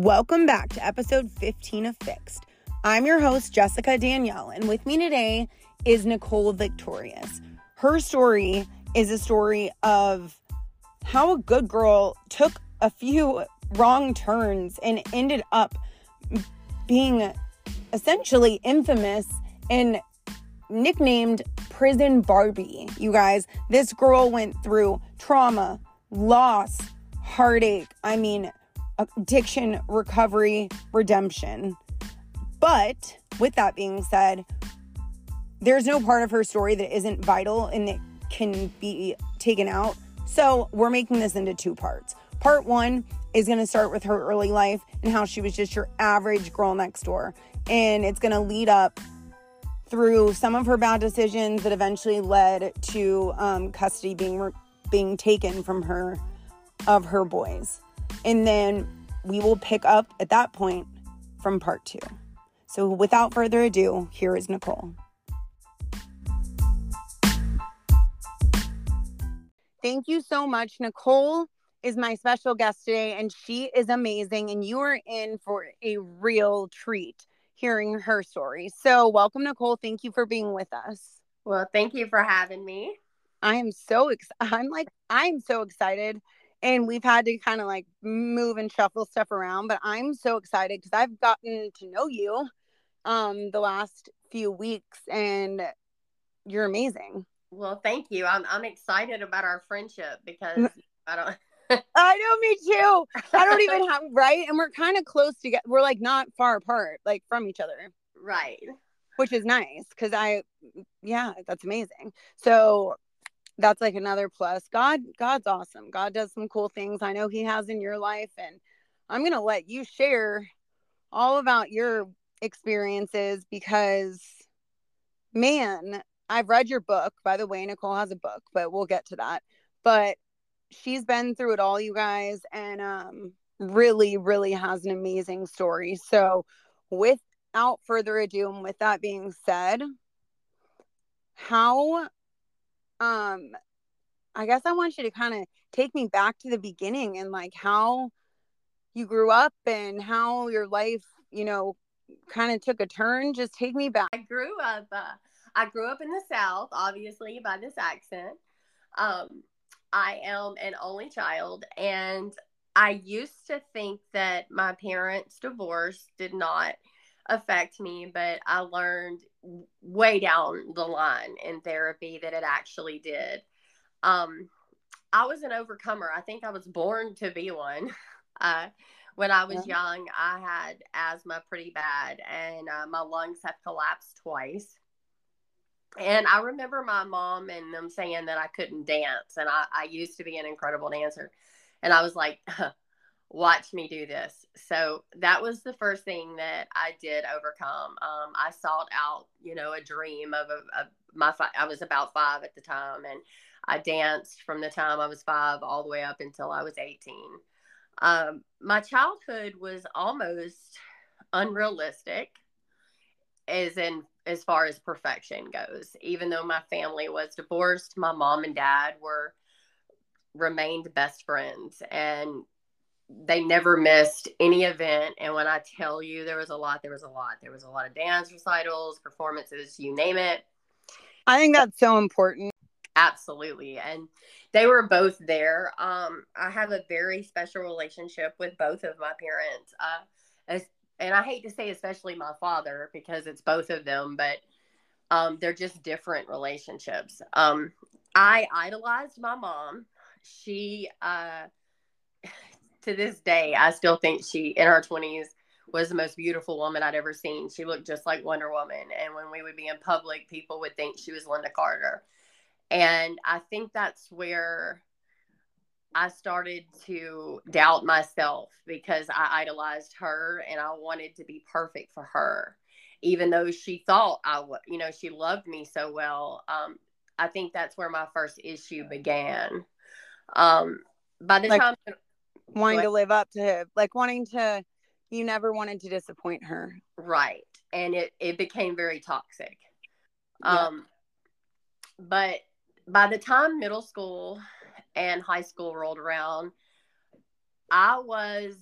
Welcome back to episode 15 of Fixed. I'm your host, Jessica Danielle, and with me today is Nicole Victorious. Her story is a story of how a good girl took a few wrong turns and ended up being essentially infamous and nicknamed Prison Barbie. You guys, this girl went through trauma, loss, heartache. I mean, addiction, recovery, redemption. But with that being said, there's no part of her story that isn't vital and that can be taken out. So we're making this into two parts. Part one is going to start with her early life and how she was just your average girl next door. And it's going to lead up through some of her bad decisions that eventually led to um, custody being re- being taken from her of her boys. And then we will pick up at that point from part two. So without further ado, here is Nicole. Thank you so much. Nicole is my special guest today, and she is amazing. And you are in for a real treat hearing her story. So, welcome, Nicole. Thank you for being with us. Well, thank you for having me. I am so ex- I'm like I'm so excited and we've had to kind of like move and shuffle stuff around but i'm so excited because i've gotten to know you um the last few weeks and you're amazing well thank you i'm, I'm excited about our friendship because i don't I know, me too. I don't even have right, and we're kind of close together. We're like not far apart, like from each other, right? Which is nice because I, yeah, that's amazing. So that's like another plus. God, God's awesome. God does some cool things. I know He has in your life, and I'm gonna let you share all about your experiences because, man, I've read your book. By the way, Nicole has a book, but we'll get to that. But she's been through it all, you guys, and um, really, really has an amazing story. So, without further ado, and with that being said, how um I guess I want you to kind of take me back to the beginning and like how you grew up and how your life, you know, kind of took a turn. Just take me back. I grew up uh, I grew up in the South, obviously by this accent. Um, I am an only child, and I used to think that my parents' divorce did not affect me, but I learned way down the line in therapy that it actually did. Um, I was an overcomer. I think I was born to be one. Uh, when I was yeah. young, I had asthma pretty bad, and uh, my lungs have collapsed twice. And I remember my mom and them saying that I couldn't dance. And I, I used to be an incredible dancer. And I was like, watch me do this. So that was the first thing that I did overcome. Um, I sought out, you know, a dream of, a, my, I was about five at the time. And I danced from the time I was five all the way up until I was 18. Um, my childhood was almost unrealistic as in as far as perfection goes. Even though my family was divorced, my mom and dad were remained best friends and they never missed any event. And when I tell you there was a lot, there was a lot. There was a lot of dance recitals, performances, you name it. I think that's so important. Absolutely. And they were both there. Um, I have a very special relationship with both of my parents. Uh, as and I hate to say especially my father because it's both of them, but um, they're just different relationships. Um, I idolized my mom. She, uh, to this day, I still think she, in her 20s, was the most beautiful woman I'd ever seen. She looked just like Wonder Woman. And when we would be in public, people would think she was Lynda Carter. And I think that's where I started to doubt myself because I idolized her and I wanted to be perfect for her. Even though she thought I would, you know, she loved me so well. Um, I think that's where my first issue began. Um, by the like time wanting to live up to, like wanting to, you never wanted to disappoint her. Right. And it, it became very toxic. Yeah. Um, but by the time middle school and high school rolled around, I was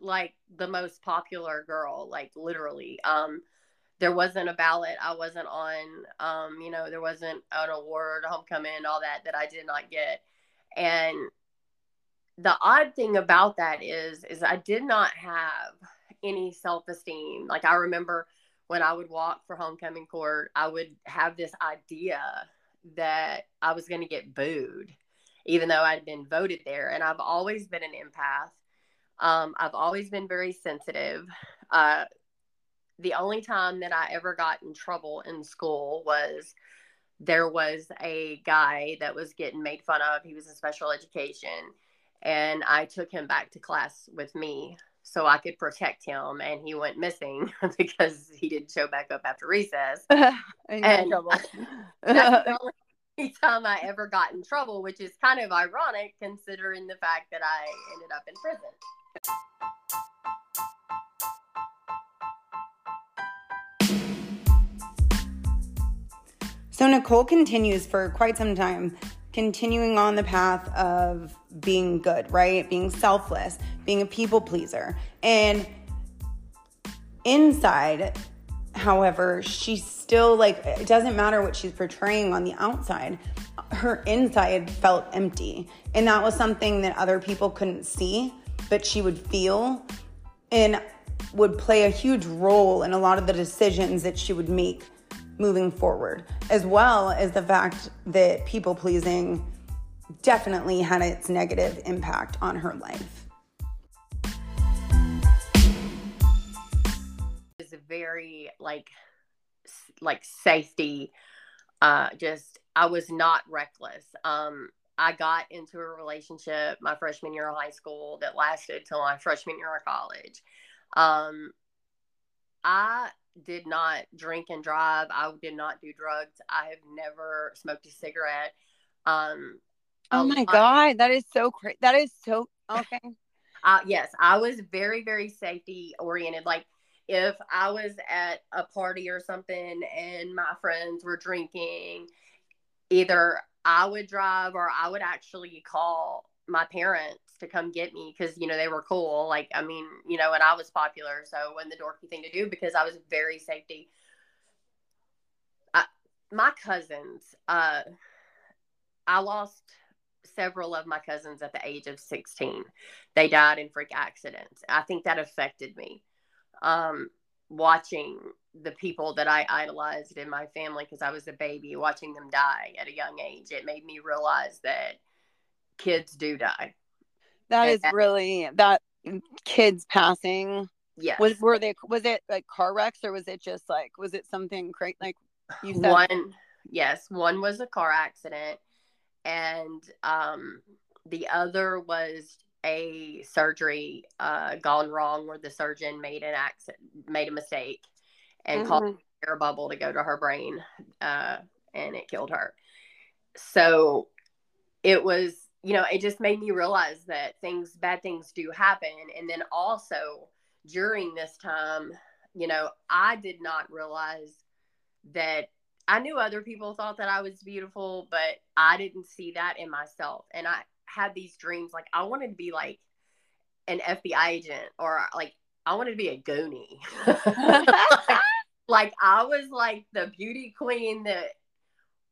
like the most popular girl, like literally. Um, there wasn't a ballot I wasn't on. Um, you know, there wasn't an award, homecoming, all that that I did not get. And the odd thing about that is, is I did not have any self esteem. Like I remember when I would walk for homecoming court, I would have this idea that I was going to get booed, even though I'd been voted there. And I've always been an empath. Um, I've always been very sensitive. Uh, the only time that I ever got in trouble in school was there was a guy that was getting made fun of. He was in special education, and I took him back to class with me so I could protect him. And he went missing because he didn't show back up after recess. and trouble. that's the only time I ever got in trouble, which is kind of ironic considering the fact that I ended up in prison. So Nicole continues for quite some time, continuing on the path of being good, right? Being selfless, being a people pleaser. And inside, however, she's still like, it doesn't matter what she's portraying on the outside, her inside felt empty. And that was something that other people couldn't see, but she would feel and would play a huge role in a lot of the decisions that she would make moving forward, as well as the fact that people pleasing definitely had its negative impact on her life. It's a very like like safety uh just I was not reckless. Um I got into a relationship my freshman year of high school that lasted till my freshman year of college. Um I did not drink and drive. I did not do drugs. I have never smoked a cigarette. Um, oh my god, that is so crazy. That is so okay. Uh, yes, I was very, very safety oriented. Like if I was at a party or something and my friends were drinking, either I would drive or I would actually call my parents to come get me because you know they were cool like i mean you know and i was popular so when the dorky thing to do because i was very safety I, my cousins uh i lost several of my cousins at the age of 16 they died in freak accidents i think that affected me um watching the people that i idolized in my family because i was a baby watching them die at a young age it made me realize that kids do die that is really that kids passing. Yeah. Was were they was it like car wrecks or was it just like was it something great like you said? One yes, one was a car accident and um the other was a surgery uh gone wrong where the surgeon made an accident made a mistake and mm-hmm. caused air bubble to go to her brain uh and it killed her. So it was you know, it just made me realize that things, bad things do happen. And then also during this time, you know, I did not realize that I knew other people thought that I was beautiful, but I didn't see that in myself. And I had these dreams like I wanted to be like an FBI agent or like I wanted to be a goonie. like, like I was like the beauty queen that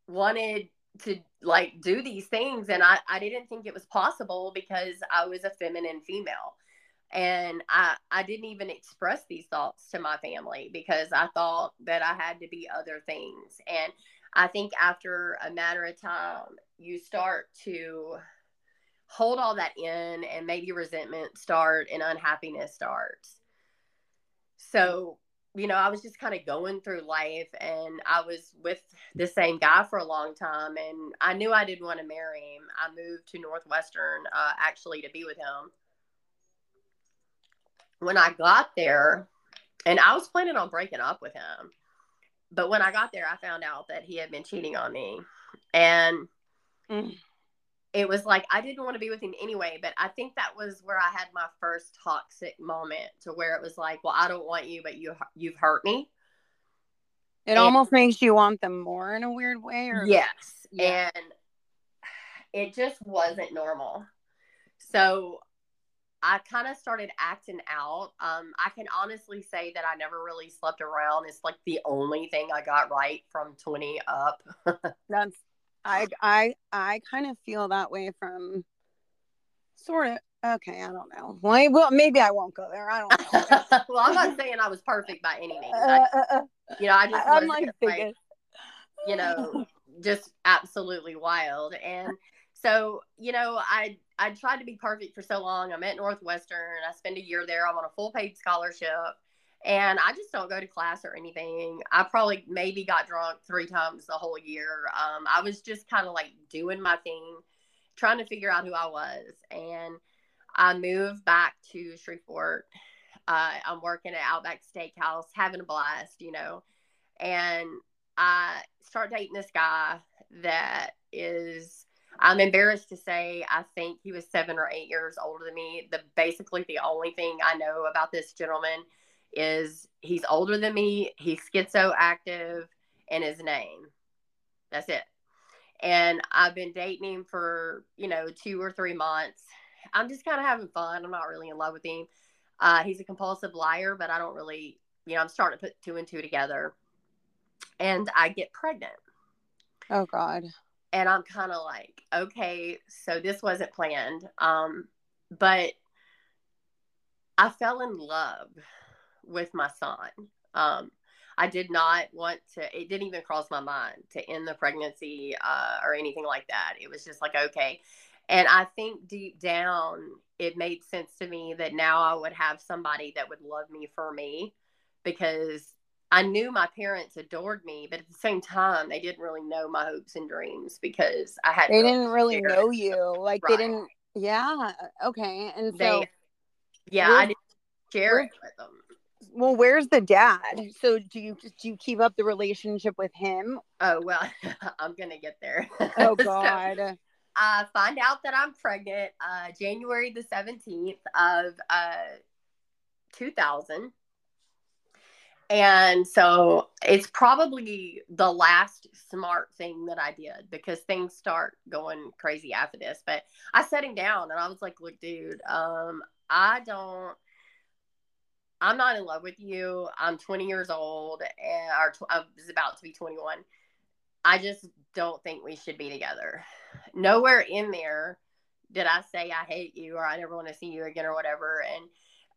wanted to like do these things and I, I didn't think it was possible because I was a feminine female. And I I didn't even express these thoughts to my family because I thought that I had to be other things. And I think after a matter of time you start to hold all that in and maybe resentment start and unhappiness starts. So you know, I was just kind of going through life and I was with the same guy for a long time and I knew I didn't want to marry him. I moved to Northwestern uh, actually to be with him. When I got there, and I was planning on breaking up with him, but when I got there, I found out that he had been cheating on me. And mm it was like I didn't want to be with him anyway, but I think that was where I had my first toxic moment to where it was like, well, I don't want you, but you you've hurt me. It and, almost makes you want them more in a weird way or Yes. Yeah. And it just wasn't normal. So I kind of started acting out. Um, I can honestly say that I never really slept around. It's like the only thing I got right from 20 up. That's I I I kind of feel that way from sort of okay, I don't know. Well, well maybe I won't go there. I don't know. well, I'm not saying I was perfect by any means. I, uh, uh, uh. you know, I just I'm like, like you know, just absolutely wild. And so, you know, I I tried to be perfect for so long. I'm at Northwestern. I spend a year there. I'm on a full paid scholarship. And I just don't go to class or anything. I probably maybe got drunk three times the whole year. Um, I was just kind of like doing my thing, trying to figure out who I was. And I moved back to Shreveport. Uh, I'm working at Outback Steakhouse, having a blast, you know. And I start dating this guy that is I'm embarrassed to say I think he was seven or eight years older than me. The basically the only thing I know about this gentleman is he's older than me, he's schizoactive, and his name. That's it. And I've been dating him for, you know, two or three months. I'm just kind of having fun. I'm not really in love with him. Uh, he's a compulsive liar, but I don't really, you know, I'm starting to put two and two together. And I get pregnant. Oh, God and I'm kind of like, okay, so this wasn't planned. Um, but I fell in love with my son. Um, I did not want to, it didn't even cross my mind to end the pregnancy uh, or anything like that. It was just like, okay. And I think deep down, it made sense to me that now I would have somebody that would love me for me because I knew my parents adored me, but at the same time, they didn't really know my hopes and dreams because I had. They didn't really know you, like right. they didn't. Yeah. Okay. And so. They, yeah, I didn't share it with them. Well, where's the dad? So do you do you keep up the relationship with him? Oh well, I'm gonna get there. Oh God. so, I find out that I'm pregnant uh, January the 17th of uh, 2000 and so it's probably the last smart thing that I did because things start going crazy after this. But I sat him down and I was like, look, dude, um, I don't, I'm not in love with you. I'm 20 years old and or tw- I was about to be 21. I just don't think we should be together. Nowhere in there did I say I hate you or I never want to see you again or whatever. And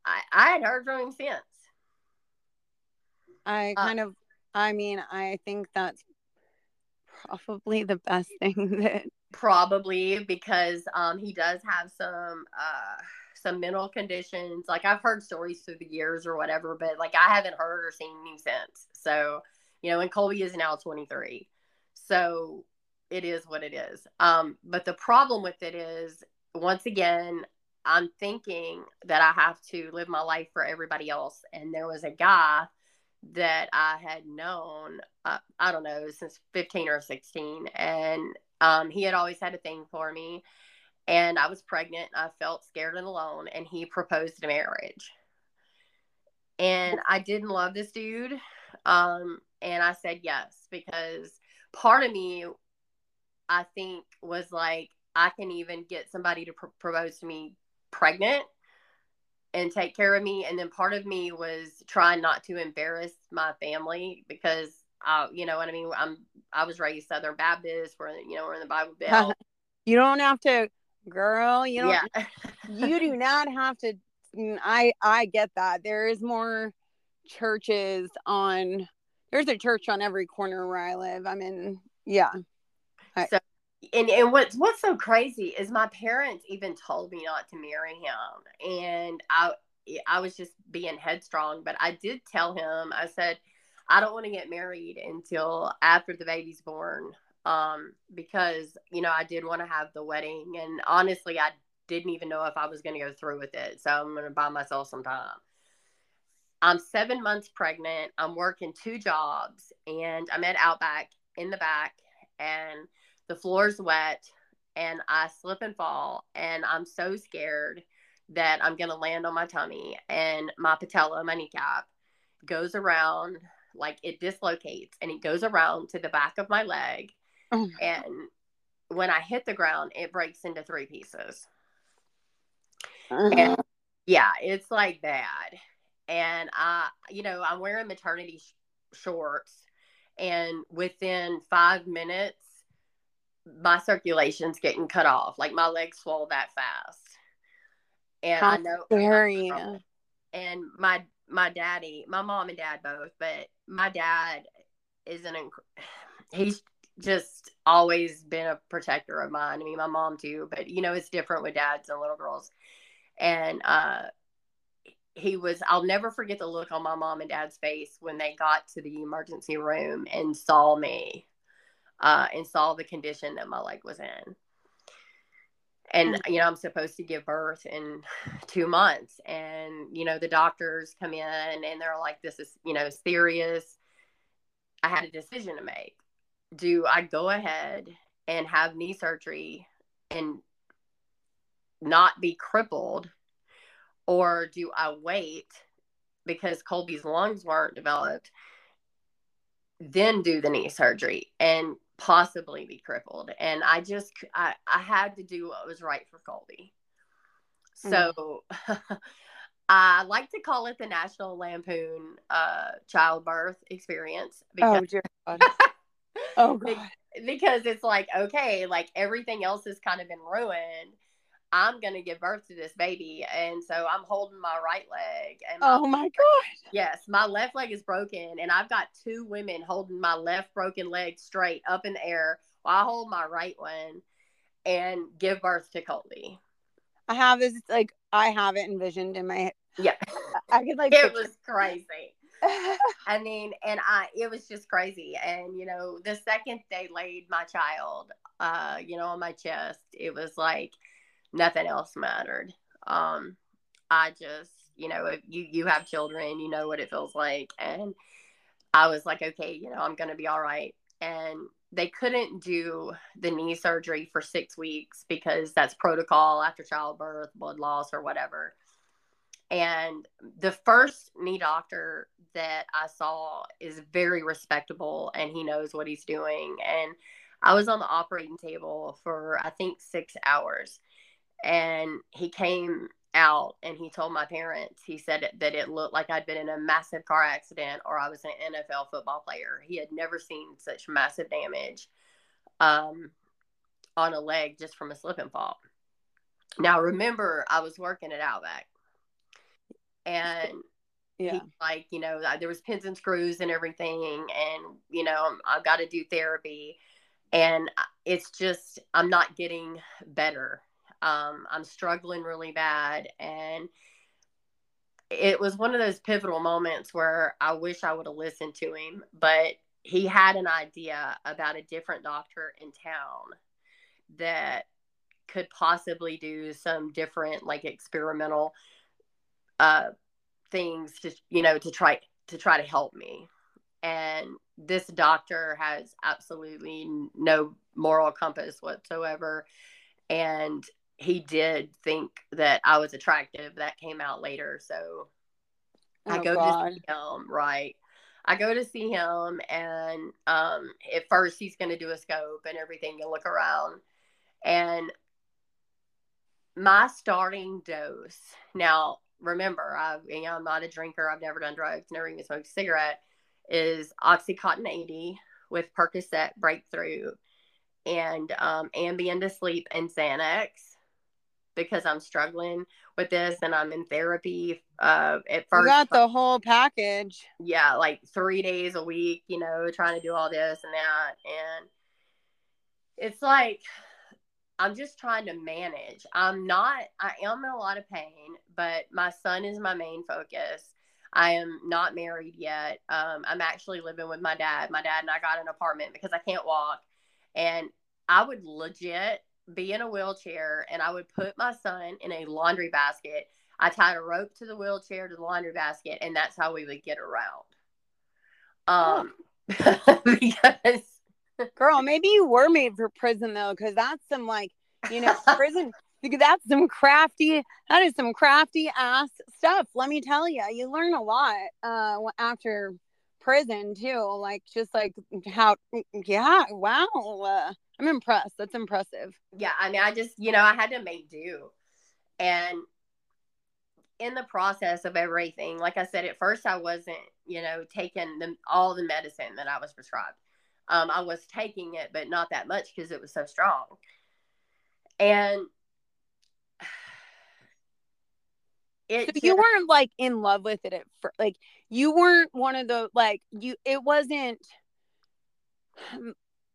I, I had heard from him since. I uh, kind of, I mean, I think that's probably the best thing that. Probably because um, he does have some uh, some mental conditions. Like I've heard stories through the years or whatever, but like I haven't heard or seen any since. So you know, and Colby is now 23, so it is what it is. Um, but the problem with it is, once again, I'm thinking that I have to live my life for everybody else. And there was a guy that I had known, uh, I don't know, since 15 or 16. And um, he had always had a thing for me. And I was pregnant. I felt scared and alone. And he proposed a marriage. And I didn't love this dude. Um, and I said yes because part of me, I think, was like, I can even get somebody to pr- propose to me pregnant and take care of me. And then part of me was trying not to embarrass my family because I, you know what I mean. I'm I was raised Southern Baptist. We're you know we're in the Bible Belt. you don't have to, girl. You don't. Yeah. you do not have to. Mm, I I get that. There is more churches on. There's a church on every corner where I live. I'm in. Yeah. And and what's what's so crazy is my parents even told me not to marry him and i i was just being headstrong but i did tell him i said i don't want to get married until after the baby's born um because you know i did want to have the wedding and honestly i didn't even know if i was going to go through with it so i'm going to buy myself some time. I'm seven months pregnant i'm working two jobs and i'm at outback in the back and the floor's wet and I slip and fall and I'm so scared that I'm going to land on my tummy and my patella, my kneecap goes around like it dislocates and it goes around to the back of my leg. Oh and when I hit the ground, it breaks into three pieces. Uh-huh. And Yeah, it's like bad. And I, you know, I'm wearing maternity sh- shorts, and within five minutes, my circulation's getting cut off. Like my legs swell that fast. And How I know Scary. and my my daddy, my mom and dad both, but my dad is an inc- he's just always been a protector of mine. I mean, my mom too, but you know, it's different with dads and little girls. And uh he was I'll never forget the look on my mom and dad's face when they got to the emergency room and saw me uh and saw the condition that my leg was in. And you know i'm supposed to give birth in two months. And you know the doctors come in and they're like this is you know serious. I had a decision to make. Do i go ahead and have knee surgery and not be crippled or do i wait because colby's lungs weren't developed then do the knee surgery? And possibly be crippled and i just i, I had to do what was right for colby so i like to call it the national lampoon uh, childbirth experience Oh dear God. oh God. because it's like okay like everything else has kind of been ruined i'm gonna give birth to this baby and so i'm holding my right leg and my Oh my God. Yes, my left leg is broken, and I've got two women holding my left broken leg straight up in the air while I hold my right one and give birth to Colby. I have this like I have it envisioned in my Yeah, I could like it was crazy. I mean, and I it was just crazy. And you know, the second they laid my child, uh, you know, on my chest, it was like nothing else mattered. Um, I just, you know, if you you have children, you know what it feels like, and I was like, okay, you know, I'm gonna be all right. And they couldn't do the knee surgery for six weeks because that's protocol after childbirth, blood loss, or whatever. And the first knee doctor that I saw is very respectable and he knows what he's doing. And I was on the operating table for, I think, six hours. And he came out and he told my parents, he said that it looked like I'd been in a massive car accident or I was an NFL football player. He had never seen such massive damage um, on a leg just from a slip and fall. Now, remember, I was working at Outback and yeah. like you know there was pins and screws and everything and you know i've got to do therapy and it's just i'm not getting better um, i'm struggling really bad. And it was one of those pivotal moments where i wish i would have listened to him but he had an idea about a different doctor in town that could possibly do some different like experimental uh things to you know to try to try to help me. And this doctor has absolutely no moral compass whatsoever. And he did think that i was attractive that came out later so i Oh, go God. to see him right i go to see him and um at first he's going to do a scope and everything and look around and my starting dose now remember i you know i'm not a drinker i've never done drugs never even smoked a cigarette is oxycontin 80 with percocet breakthrough and um, ambien to sleep and xanax because i'm struggling with this and i'm in therapy uh, at You first got the whole package. yeah, like three days a week, you know, trying to do all this and that. And it's like, I'm just trying to manage. I'm not, I am in a lot of pain, but my son is my main focus. I am not married yet. Um, I'm actually living with my dad. My dad and I got an apartment because I can't walk. And I would legit be in a wheelchair and I would put my son in a laundry basket. I tied a rope to the wheelchair to the laundry basket, and that's how we would get around. Um, because Girl, maybe you were made for prison though, because that's some like, you know, prison. Because that's some crafty. That is some crafty ass stuff. Let me tell you, you learn a lot uh, after prison too. Like just like how, yeah, wow. Uh, I'm impressed. That's impressive. yeah, I mean, I just, you know, I had to make do. And in the process of everything, like I said, at first I wasn't, you know, taking the, all the medicine that I was prescribed. Um, I was taking it, but not that much because it was so strong. And it so just, you weren't like in love with it at first. Like you weren't one of the like you. It wasn't.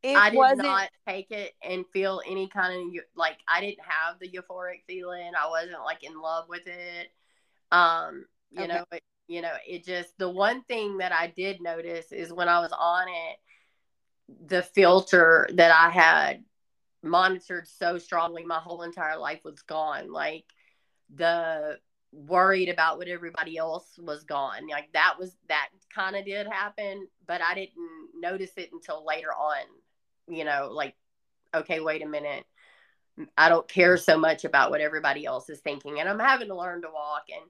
It I did wasn't, not take it and feel any kind of like I didn't have the euphoric feeling. I wasn't like in love with it. Um, you okay. know, it, you know, it just the one thing that I did notice is when I was on it, the filter that I had monitored so strongly my whole entire life was gone. Like the worried about what everybody else was gone. Like that was that kind of did happen, but I didn't notice it until later on. You know, like okay, wait a minute. I don't care so much about what everybody else is thinking and I'm having to learn to walk and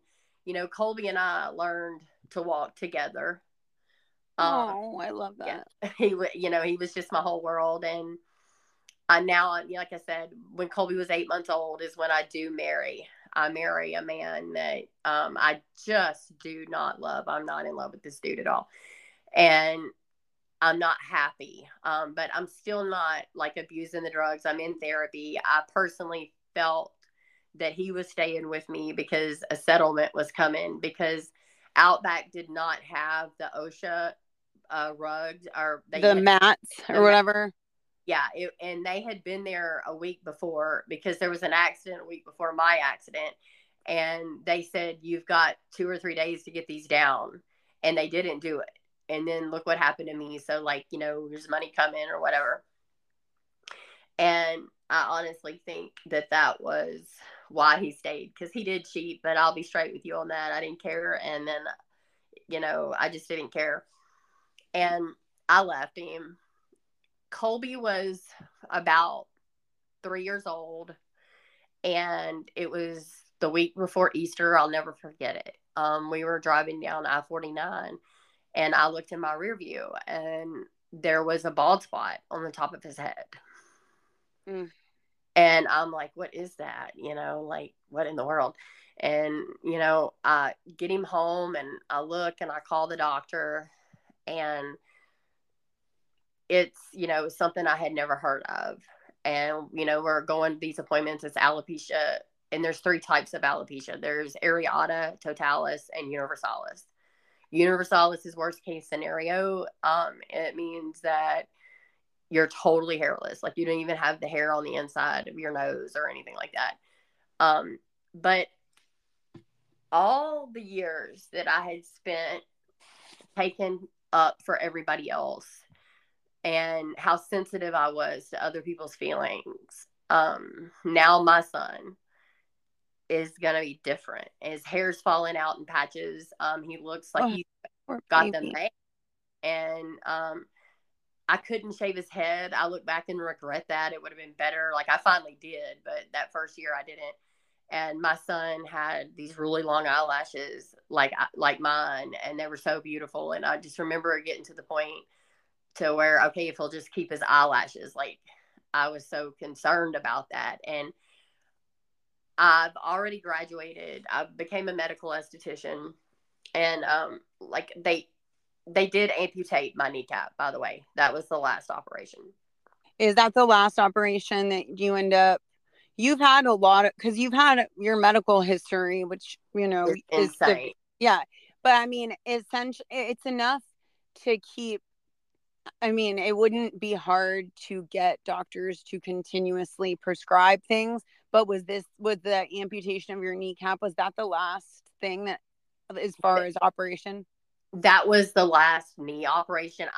you know, Colby and I learned to walk together Oh, I love that. Yeah. He, you know, he was just my whole world, and I now, like I said, when Colby was eight months old, is when I do marry. I marry a man that um, I just do not love. I'm not in love with this dude at all, and I'm not happy. Um, but I'm still not like abusing the drugs. I'm in therapy. I personally felt that he was staying with me because a settlement was coming because Outback did not have the OSHA uh, rugs or the had, mats or the whatever. Mats. Yeah, it, and they had been there a week before because there was an accident a week before my accident, and they said you've got two or three days to get these down, and they didn't do it. And then look what happened to me. So like you know, there's money coming or whatever. And I honestly think that that was why he stayed because he did cheat. But I'll be straight with you on that. I didn't care, and then you know I just didn't care and I left him. Colby was about three years old, and it was the week before Easter. I'll never forget it. Um, we were driving down I 49, and I looked in my rear view, and there was a bald spot on the top of his head. Mm. And I'm like, what is that? You know, like, what in the world? And, you know, I get him home and I look and I call the doctor and it's you know something i had never heard of and you know we're going these appointments it's alopecia and there's three types of alopecia there's areata totalis and universalis universalis is his worst case scenario um it means that you're totally hairless like you don't even have the hair on the inside of your nose or anything like that um but all the years that i had spent taking up for everybody else and how sensitive I was to other people's feelings. Um, now my son is gonna be different. His hair's falling out in patches. Um, he looks like oh, he got them made. And um, I couldn't shave his head. I look back and regret that. It would have been better. Like I finally did, but that first year I didn't and my son had these really long eyelashes like like mine and they were so beautiful and i just remember getting to the point to where okay if he'll just keep his eyelashes like i was so concerned about that and i've already graduated i became a medical esthetician and um like they they did amputate my kneecap by the way that was the last operation is that the last operation that you end up you've had a lot of because you've had your medical history, which you know it's is the, yeah. But I mean, essentially, it's enough to keep. I mean, it wouldn't be hard to get doctors to continuously prescribe things. But was this was the amputation of your kneecap? Was that the last thing that, as far as operation? That was the last knee operation.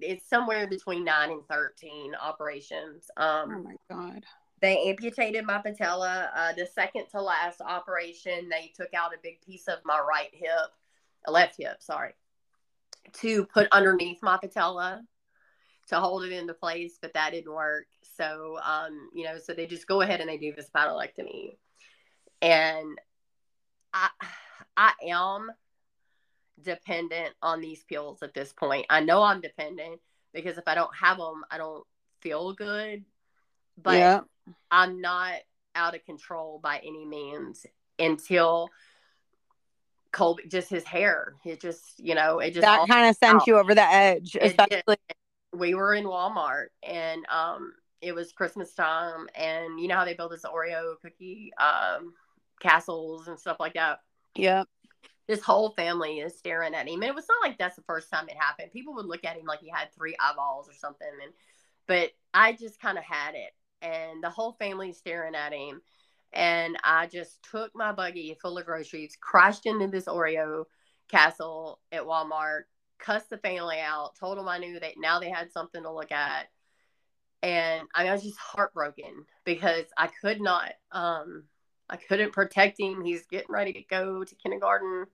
It's somewhere between nine and thirteen operations. Um, oh my god they amputated my patella. Uh, the second to last operation, they took out a big piece of my right hip, left hip, sorry, to put underneath my patella to hold it into place, but that didn't work. So, um, you know, so they just go ahead and they do this patellectomy. And I, I am dependent on these pills at this point. I know I'm dependent because if I don't have them, I don't feel good. But yeah. I'm not out of control by any means until Colby, just his hair. It just, you know, it just that kind of sent out. you over the edge, especially. we were in Walmart and um it was Christmas time and you know how they build this Oreo cookie um castles and stuff like that. Yep. This whole family is staring at him. And it was not like that's the first time it happened. People would look at him like he had three eyeballs or something and but I just kind of had it and the whole family staring at him and I just took my buggy full of groceries, crashed into this Oreo castle at Walmart, cussed the family out, told them I knew that now they had something to look at. And I, mean, I was just heartbroken because I could not, um, I couldn't protect him. He's getting ready to go to kindergarten.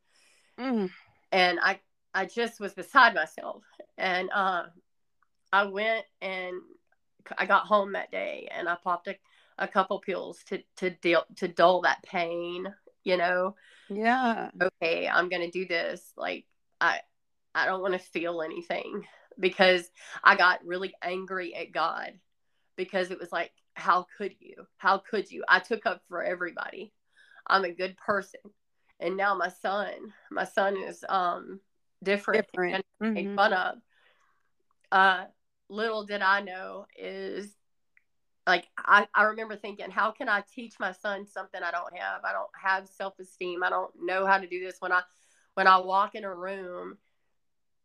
Mm. And I, I just was beside myself. And uh, I went and I got home that day and I popped a, a couple pills to, to deal, to dull that pain, you know? Yeah. okay, I'm gonna do this. Like I I don't want to feel anything because I got really angry at God because it was like, how could you? How could you? I took up for everybody. I'm a good person. And now my son, my son is um different, Different. and made Mhm. fun of. Uh little did I know is like I, I remember thinking how can i teach my son something i don't have i don't have self-esteem i don't know how to do this when i when i walk in a room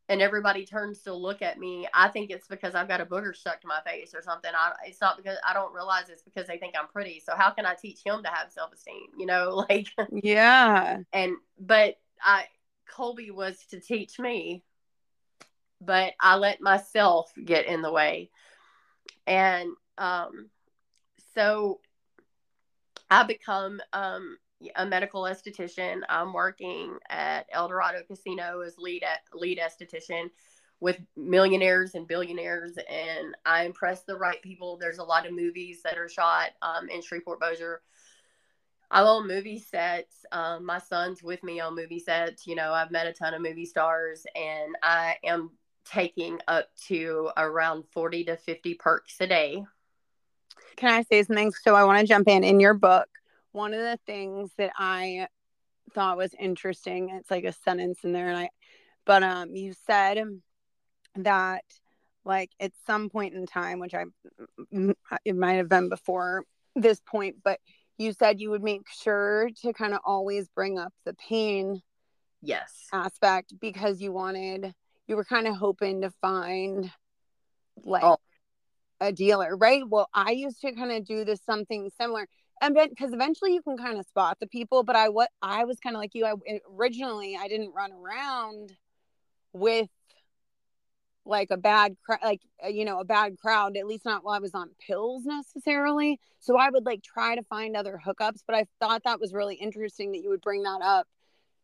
and everybody turns to look at me i think it's because i've got a booger stuck to my face or something. I, it's not because i don't realize it's because they think i'm pretty. So how can i teach him to have self-esteem you know like Yeah. and but i colby was to teach me but i let myself get in the way. And um so i become um a medical esthetician i'm working at el dorado casino as lead lead esthetician with millionaires and billionaires and i impress the right people there's a lot of movies that are shot um, in shreveport bossier I'm on movie sets. Um, my son's with me on movie sets. You know, I've met a ton of movie stars, and I am taking up to around 40 to 50 perks a day. Can I say something? So I want to jump in. In your book, one of the things that I thought was interesting, it's like a sentence in there, and I, but um, you said that like at some point in time, which I, it might have been before this point, but you said you would make sure to kind of always bring up the pain Yes. aspect because you wanted you were kind of hoping to find like Oh. a dealer right well i used to kind of do this something similar and then because eventually you can kind of spot the people but i what i was kind of like you i originally i didn't run around with like a bad crowd like uh, you know a bad crowd at least not while i was on pills necessarily so i would like try to find other hookups but i thought that was really interesting that you would bring that up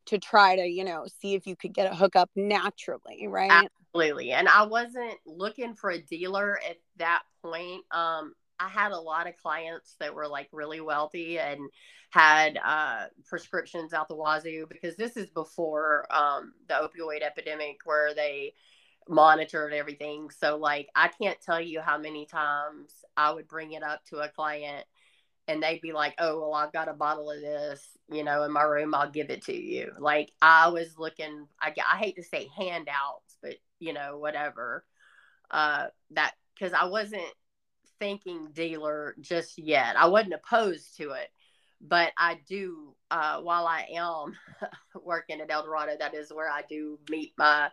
to try to you know see if you could get a hookup naturally right Absolutely. And I wasn't looking for a dealer at that point. Um, I had a lot of clients that were like really wealthy and had uh, prescriptions out the wazoo because this is before um, the opioid epidemic where they monitored everything. So, like, I can't tell you how many times I would bring it up to a client and they'd be like, oh, well, I've got a bottle of this, you know, in my room. I'll give it to you. Like, I was looking, I, I hate to say handouts, but, you know, whatever. Uh, that, because I wasn't thinking dealer just yet. I wasn't opposed to it, but I do, uh, while I am working at El Dorado, that is where I do meet my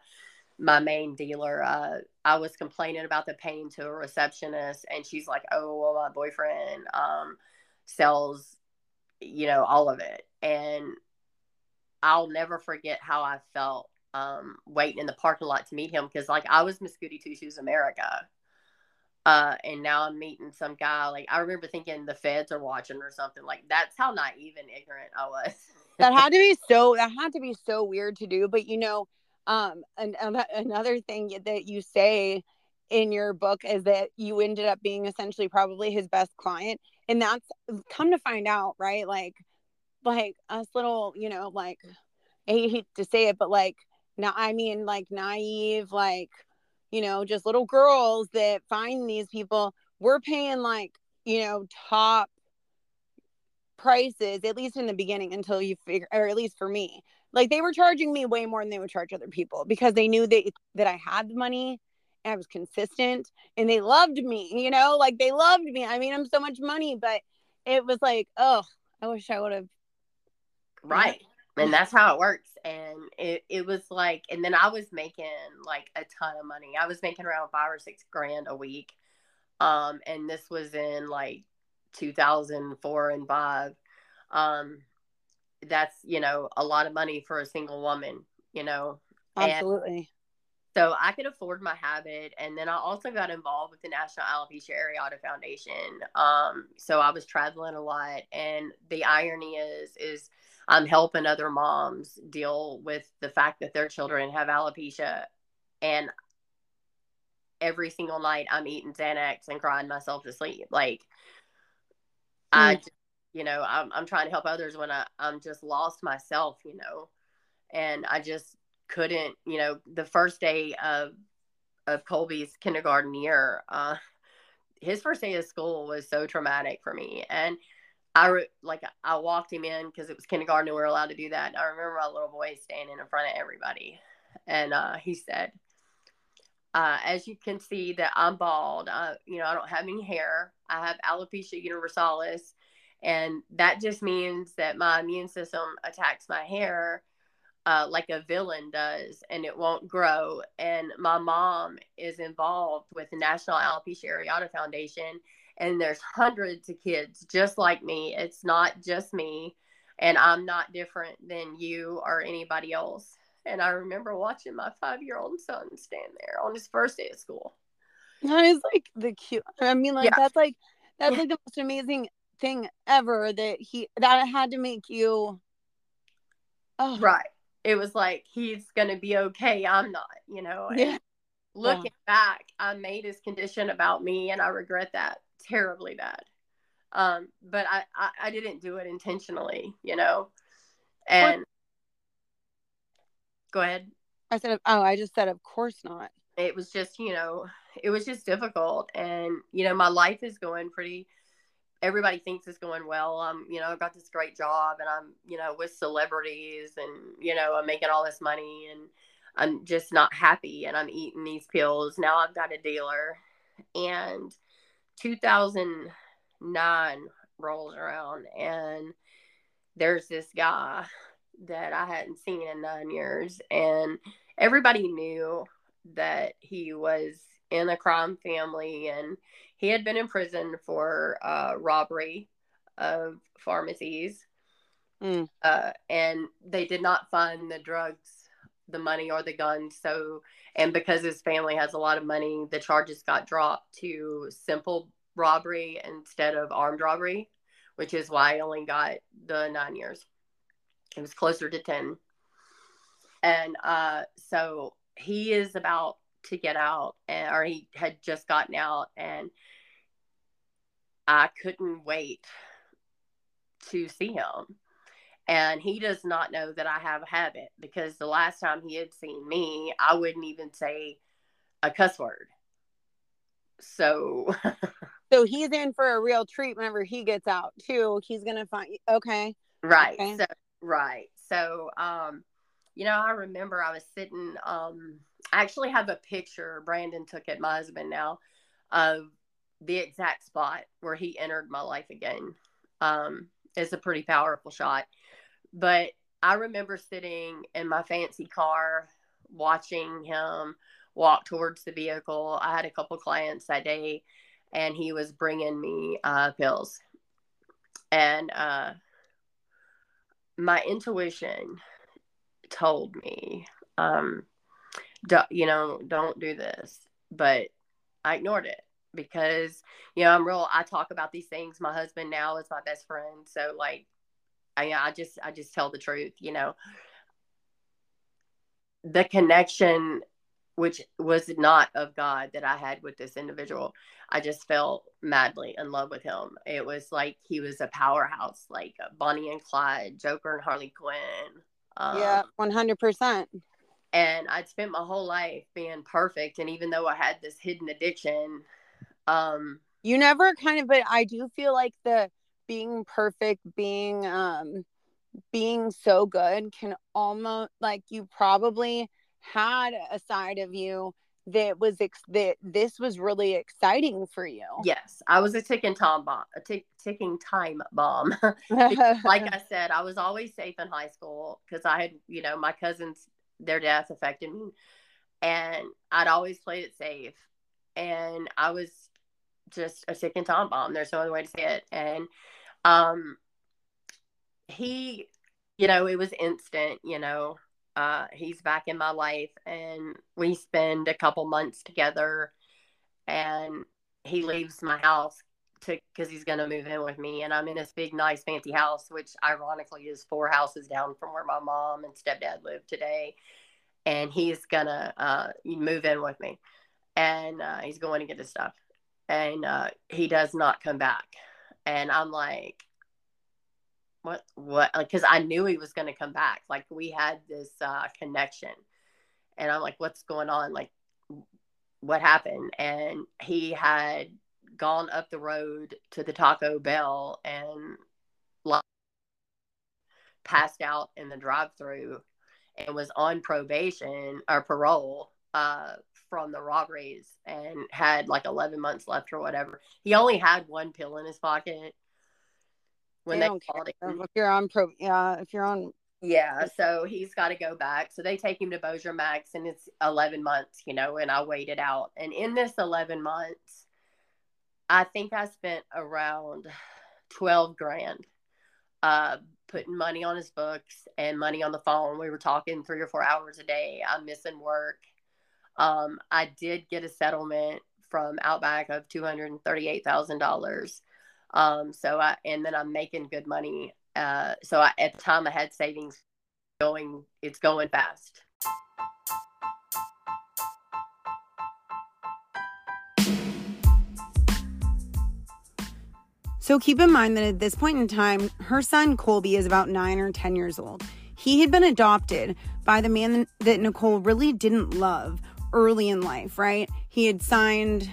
my main dealer. Uh, I was complaining about the pain to a receptionist, and she's like, "Oh, well, my boyfriend um, sells, you know, all of it." And I'll never forget how I felt um, waiting in the parking lot to meet him because, like, I was Miss Goody Two Shoes America. Uh, and now I'm meeting some guy. Like I remember thinking the feds are watching or something. Like that's how naive and ignorant I was. that had to be so that had to be so weird to do but you know um and, and another thing that you say in your book is that you ended up being essentially probably his best client and that's come to find out right like like us little you know like i hate to say it but like now i mean like naive like you know just little girls that find these people we're paying like you know top prices at least in the beginning until you figure or at least for me like they were charging me way more than they would charge other people because they knew that that I had the money and I was consistent and they loved me, you know, like they loved me. I mean, I'm so much money, but it was like, oh, I wish I would have. Right. And that's how it works. And it, it was like, and then I was making like a ton of money. I was making around five or six grand a week. Um, and this was in like 2004 and five. Um, that's, you know, a lot of money for a single woman, you know. Absolutely. And so I could afford my habit. And then I also got involved with the National Alopecia Areata Foundation. Um, so I was traveling a lot. And the irony is, is I'm helping other moms deal with the fact that their children have alopecia. And every single night I'm eating Xanax and crying myself to sleep. Like, mm. I, you know, I'm, I'm trying to help others when I, I'm just lost myself, you know, and I just couldn't, you know, the first day of of Colby's kindergarten year, uh, his first day of school was so traumatic for me. And I re- like I walked him in because it was kindergarten and we were allowed to do that. I remember my little boy standing in front of everybody, and uh, he said, uh, "As you can see, that I'm bald. Uh, you know, I don't have any hair. I have alopecia universalis, and that just means that my immune system attacks my hair." uh, like a villain does, and it won't grow. And my mom is involved with the National Alopecia Areata Foundation, and there's hundreds of kids just like me. It's not just me, and I'm not different than you or anybody else. And I remember watching my five year old son stand there on his first day of school. That is like the cute. I mean, like yeah. that's like that's like the most amazing thing ever that he that had to make you. Oh. Right it was like he's gonna be okay i'm not you know and yeah. looking yeah. back i made his condition about me and i regret that terribly bad um but I, I i, didn't do it intentionally you know and go ahead i said oh i just said of course not it was just you know it was just difficult and you know my life is going pretty everybody thinks it's going well. I'm, you know, I've got this great job and I'm, you know, with celebrities and, you know, I'm making all this money and I'm just not happy and I'm eating these pills. Now I've got a dealer. And 2009 rolls around and there's this guy that I hadn't seen in nine years. And everybody knew that he was in a crime family and he had been in prison for uh, robbery of pharmacies. Mm. Uh, and they did not find the drugs, the money, or the gun. So, and because his family has a lot of money, the charges got dropped to simple robbery instead of armed robbery, which is why I only got the nine years. It was closer to 10. And uh, so he is about to get out, and, or he had just gotten out, and I couldn't wait to see him. And he does not know that I have a habit because the last time he had seen me, I wouldn't even say a cuss word. So So he's in for a real treat whenever he gets out too. He's gonna find okay. Right. Okay. So right. So um, you know, I remember I was sitting um I actually have a picture Brandon took at my husband now, of the exact spot where he entered my life again. Um, it's a pretty powerful shot. But I remember sitting in my fancy car watching him walk towards the vehicle. I had a couple clients that day, and he was bringing me uh, pills. And uh, my intuition told me, um, you know, don't do this. But I ignored it because you know I'm real. I talk about these things. My husband now is my best friend, so like, I I just I just tell the truth. You know, the connection which was not of God that I had with this individual. I just fell madly in love with him. It was like he was a powerhouse, like Bonnie and Clyde, Joker and Harley Quinn. Um, yeah, one hundred percent. And I'd spent my whole life being perfect, and even though I had this hidden addiction, um, you never kind of, but I do feel like the being perfect, being um, being so good can almost like you probably had a side of you that was ex- that this was really exciting for you. Yes, I was a ticking time bomb, a tick, ticking time bomb. like I said, I was always safe in high school because I had, you know, my cousins, their death affected me, and I'd always played it safe, and I was just a ticking time bomb. There's no other way to say it, and um, he, you know, it was instant, you know uh, he's back in my life, and we spend a couple months together. And he leaves my house to because he's going to move in with me, and I'm in this big, nice, fancy house, which ironically is four houses down from where my mom and stepdad live today. And he's gonna uh, move in with me, and uh, he's going to get his stuff, and uh, he does not come back. And I'm like, what what because i knew he was going to come back. Like we had this uh connection. And i'm like what's going on? Like what happened? And he had gone up the road to the taco bell and like, passed out in the drive-through and was on probation or parole uh, from the robberies and had like 11 months left or whatever. He only had one pill in his pocket when they, they called him. If you're on pro, yeah, if you're on. Yeah, so he's got to go back. So they take him to Bossier Max, and it's 11 months, you know, and I waited out. And in this 11 months, I think I spent around 12 grand uh, putting money on his books and money on the phone. We were talking three or four hours a day. I'm missing work. Um, I did get a settlement from Outback of $238,000 um, so I, and then I'm making good money. Uh, so I, at the time I had savings going, it's going fast. So keep in mind that at this point in time, her son Colby is about nine or 10 years old. He had been adopted by the man that Nicole really didn't love early in life, right? He had signed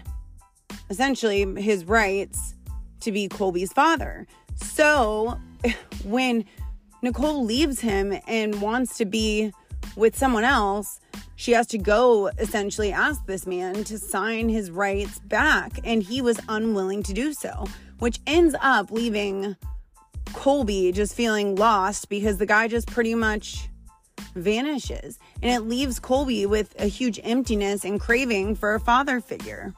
essentially his rights to be Colby's father. So when Nicole leaves him and wants to be with someone else, she has to go essentially ask this man to sign his rights back. And he was unwilling to do so, which ends up leaving Colby just feeling lost because the guy just pretty much vanishes. And it leaves Colby with a huge emptiness and craving for a father figure.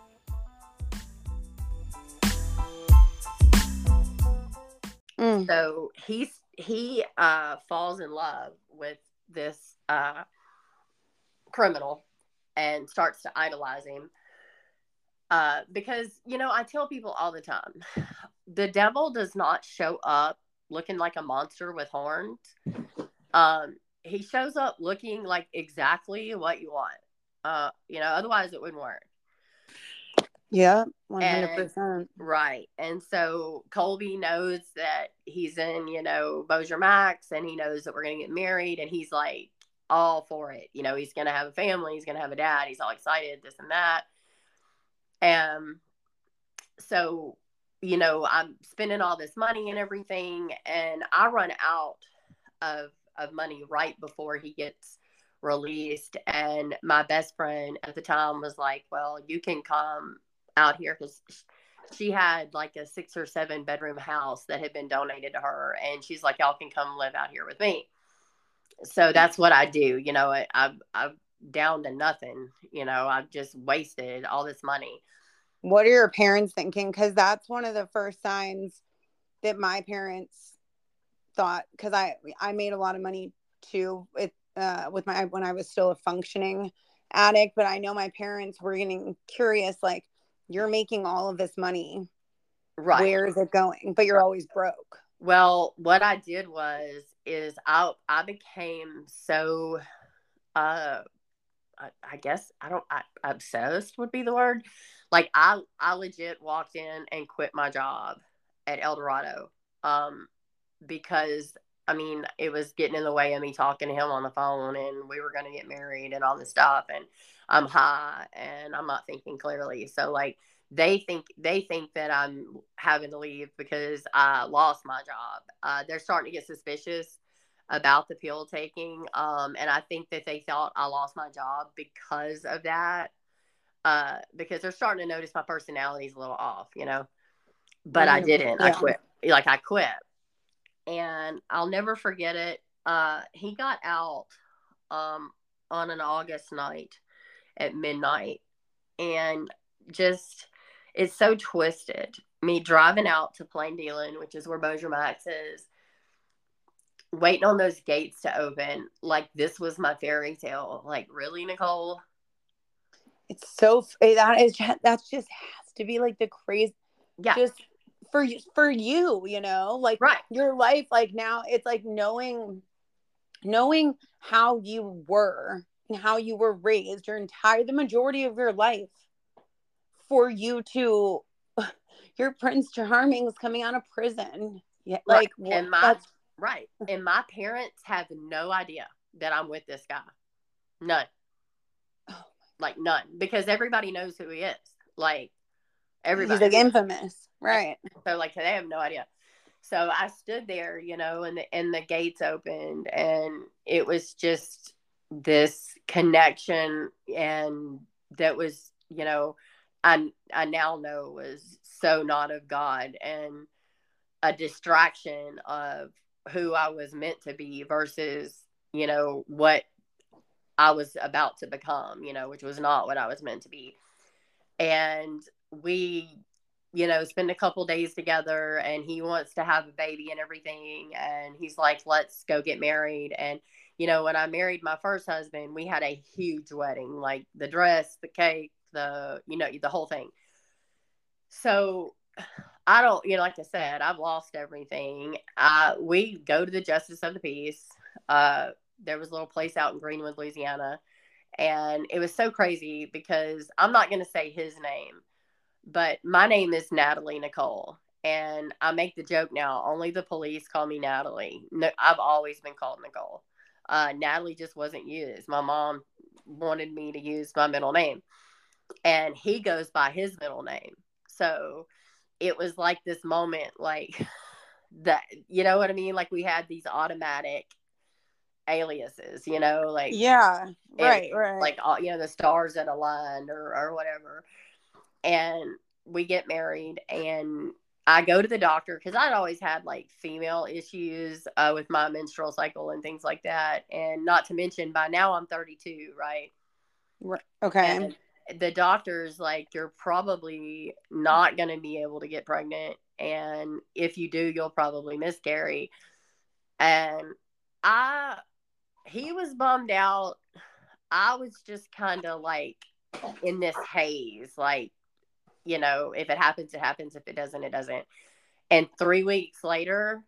Mm. So he's he uh, falls in love with this uh, criminal and starts to idolize him. Uh, because you know, I tell people all the time, the devil does not show up looking like a monster with horns. Um, he shows up looking like exactly what you want. Uh, you know, otherwise it wouldn't work. Yeah, 100%. Right. And so Colby knows that he's in, you know, Bossier Max and he knows that we're going to get married and he's like all for it. You know, he's going to have a family, he's going to have a dad, he's all excited, this and that. And so, you know, I'm spending all this money and everything and I run out of of money right before he gets released. And my best friend at the time was like, "Well, you can come out here because she had like a six or seven bedroom house that had been donated to her. And she's like y'all can come live out here with me. So that's what i do you know i've i've down to nothing you know i've just wasted all this money. What are your parents thinking? Because that's one of the first signs that my parents thought because i i made a lot of money too with uh with my when i was still a functioning addict but i know my parents were getting curious like you're making all of this money. Right. Where is it going? But you're always broke. Well, what I did was is I I became so uh I, I guess I don't I, obsessed would be the word. Like I I legit walked in and quit my job at El Dorado. Um because I mean, it was getting in the way of me talking to him on the phone and we were going to get married and all this stuff. And I'm high and I'm not thinking clearly. So like they think they think that I'm having to leave because I lost my job. Uh, they're starting to get suspicious. about the pill taking. Um, and I think that they thought I lost my job because of that. Uh, because they're starting to notice my personality is a little off, you know. But I didn't. Yeah. I quit. Like I quit. And I'll never forget it. Uh, he got out um, on an August night at midnight. And just, it's so twisted. Me driving out to Plain Dealing, which is where Bossier Max is, waiting on those gates to open. Like this was my fairy tale. Like really, Nicole? It's so that is just, that's just has to be like the crazy. Yeah. Just for you, for you, you know, like right. your life. Like now, it's like knowing, knowing how you were and how you were raised your entire the majority of your life for you to your prince charming is coming out of prison yeah like right. and my that's Right. And my parents have no idea that I'm with this guy. None. Oh like none. Because everybody knows who he is. Like everybody. He's like infamous. Right. So like they have no idea. So I stood there, you know, and the and the gates opened and it was just this connection and that was, you know, I I now know was so not of God and a distraction of who I was meant to be versus, you know, what I was about to become, you know, which was not what I was meant to be. And we, you know, spend a couple days together and he wants to have a baby and everything. And he's like, let's go get married. And, you know, when I married my first husband, we had a huge wedding, like the dress, the cake, the, you know, the whole thing. So I don't, you know, like I said, I've lost everything. We go to the Justice of the Peace. Uh, there was a little place out in Greenwood, Louisiana. And it was so crazy because I'm not going to say his name, but my name is Natalie Nicole. And I make the joke now, only the police call me Natalie. No, I've always been called Nicole. Uh, Natalie just wasn't used. My mom wanted me to use my middle name, and he goes by his middle name. So it was like this moment like that you know what i mean like we had these automatic aliases you know like yeah right right like all you know the stars that aligned or or whatever and we get married and i go to the doctor because i'd always had like female issues uh, with my menstrual cycle and things like that and not to mention by now i'm 32 right? Right. okay. And the doctor's like you're probably not going to be able to get pregnant and if you do you'll probably miscarry. And i he was bummed out. I was just kind of like in this haze like you know if it happens it happens if it doesn't it doesn't and 3 weeks later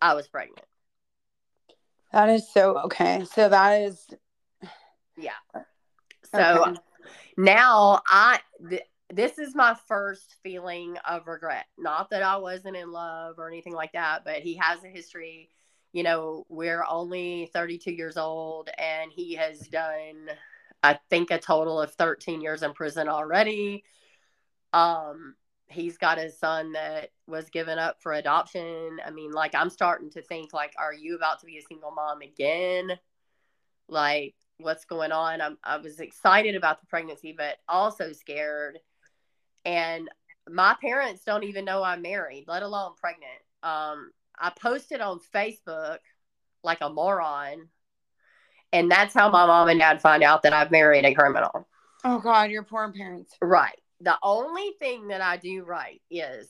i was pregnant that is so okay so that is yeah so okay. now I th- this is my first feeling of regret. Not that I wasn't in love or anything like that, but he has a history. You know, we're only 32 years old and he has done I think a total of 13 years in prison already. Um he's got his son that was given up for adoption. I mean, like I'm starting to think like are you about to be a single mom again? Like what's going on. I'm, I was excited about the pregnancy, but also scared. And my parents don't even know I'm married, let alone pregnant. Um, I posted on Facebook like a moron. And that's how my mom and dad find out that I've married a criminal. Oh, God, your poor parents. Right. The only thing that I do right is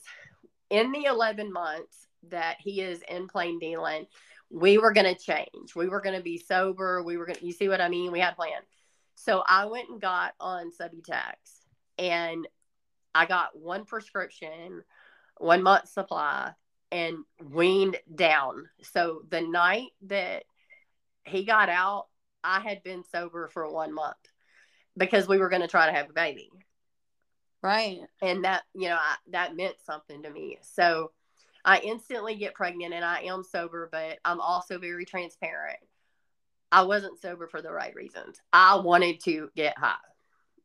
in the 11 months that he is in plain dealing, we were going to change. We were going to be sober. We were going to, you see what I mean? We had a plan. So I went and got on Subutex and I got one prescription, one month supply, and weaned down. So the night that he got out, I had been sober for one month because we were going to try to have a baby. Right. And that, you know, I, that meant something to me. So, I instantly get pregnant and I am sober, but I'm also very transparent. I wasn't sober for the right reasons. I wanted to get high.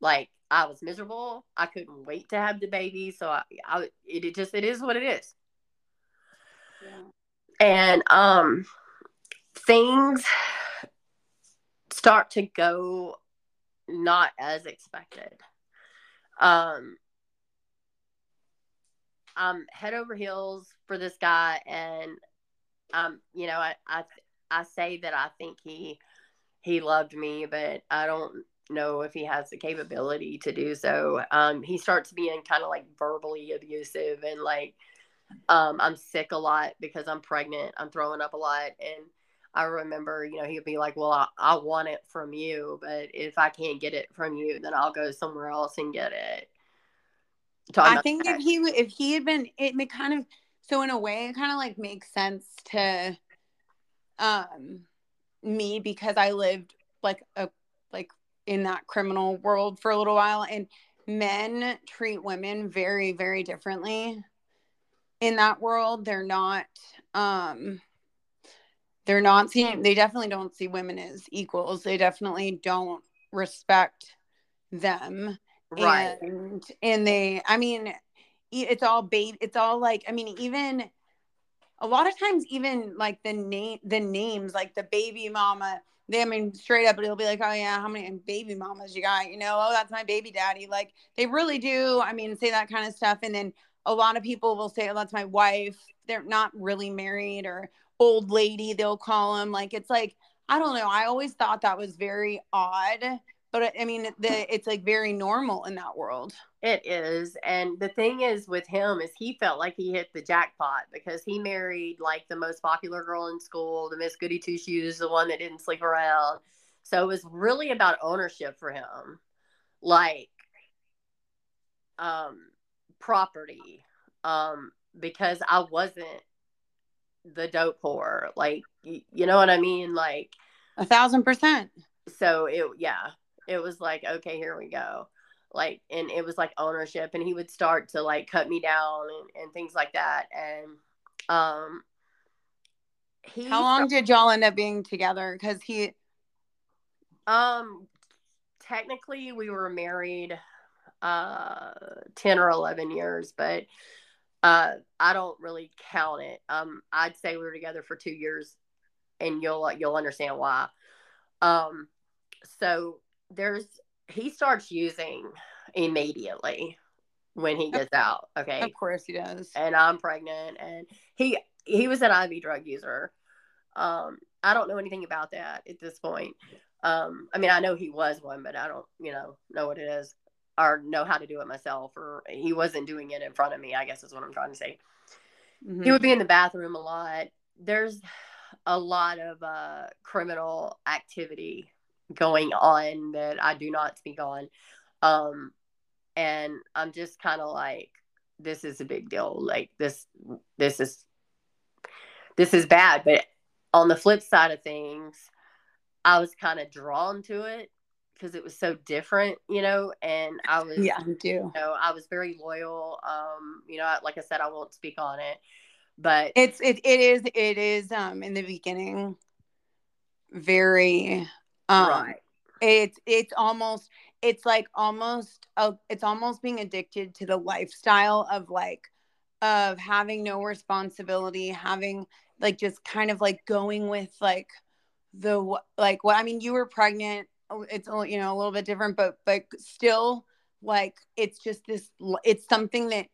Like I was miserable. I couldn't wait to have the baby. So I, I it, it just it is what it is. Yeah. And um things start to go not as expected. Um, I'm head over heels for this guy, and um, you know, I I I say that I think he he loved me, but I don't know if he has the capability to do so. Um, he starts being kind of like verbally abusive and like um, I'm sick a lot because I'm pregnant. I'm throwing up a lot, and I remember, you know, he'd be like, "Well, I, I want it from you, but if I can't get it from you, then I'll go somewhere else and get it." I think that. if he if he had been, it kind of so in a way, it kind of like makes sense to um me because I lived like a like in that criminal world for a little while, and men treat women very very differently in that world. They're not um they're not seeing they definitely don't see women as equals. They definitely don't respect them. Right. And and they i mean it's all bait it's all like i mean even a lot of times even like the name the names like the baby mama they I mean straight up it'll be like oh yeah how many baby mamas you got? You know oh that's my baby daddy. Like they really do I mean say that kind of stuff. And then a lot of people will say oh that's my wife. They're not really married or old lady they'll call him like it's like i don't know i always thought that was very odd but i mean the, it's like very normal in that world. It is and the thing is with him is he felt like he hit the jackpot because he married like the most popular girl in school the miss goody two shoes the one that didn't sleep around. So it was really about ownership for him like um property um because i wasn't the dope whore. Like, you, know what I mean? Like, a thousand percent. So it, yeah, it was like, okay, here we go. Like, and it was like ownership, and he would start to like cut me down and, and things like that. And, um, he, how long did y'all end up being together? Because he, um, technically we were married, uh, 10 or 11 years, but uh, I don't really count it. Um, I'd say we were together for two years, and you'll you'll understand why. Um, so there's he starts using immediately when he gets out. Okay, of course he does. And I'm pregnant, and he he was an IV drug user. Um, I don't know anything about that at this point. Um, I mean, I know he was one, but I don't, you know, know what it is or know how to do it myself or he wasn't doing it in front of me i guess is what i'm trying to say. Mm-hmm. he would be in the bathroom a lot. There's a lot of uh, criminal activity going on that i do not speak on. Um, and i'm just kind of like this is a big deal. Like this this is this is bad. But on the flip side of things i was kind of drawn to it because it was so different, you know, and I was yeah, I do. You know, I was very loyal. Um, you know, like I said, I won't speak on it, but it's it it is it is um in the beginning very um right. It's it's almost it's like almost a, it's almost being addicted to the lifestyle of like of having no responsibility, having like just kind of like going with like the like what I mean, you were pregnant it's you know a little bit different but but still like it's just this it's something that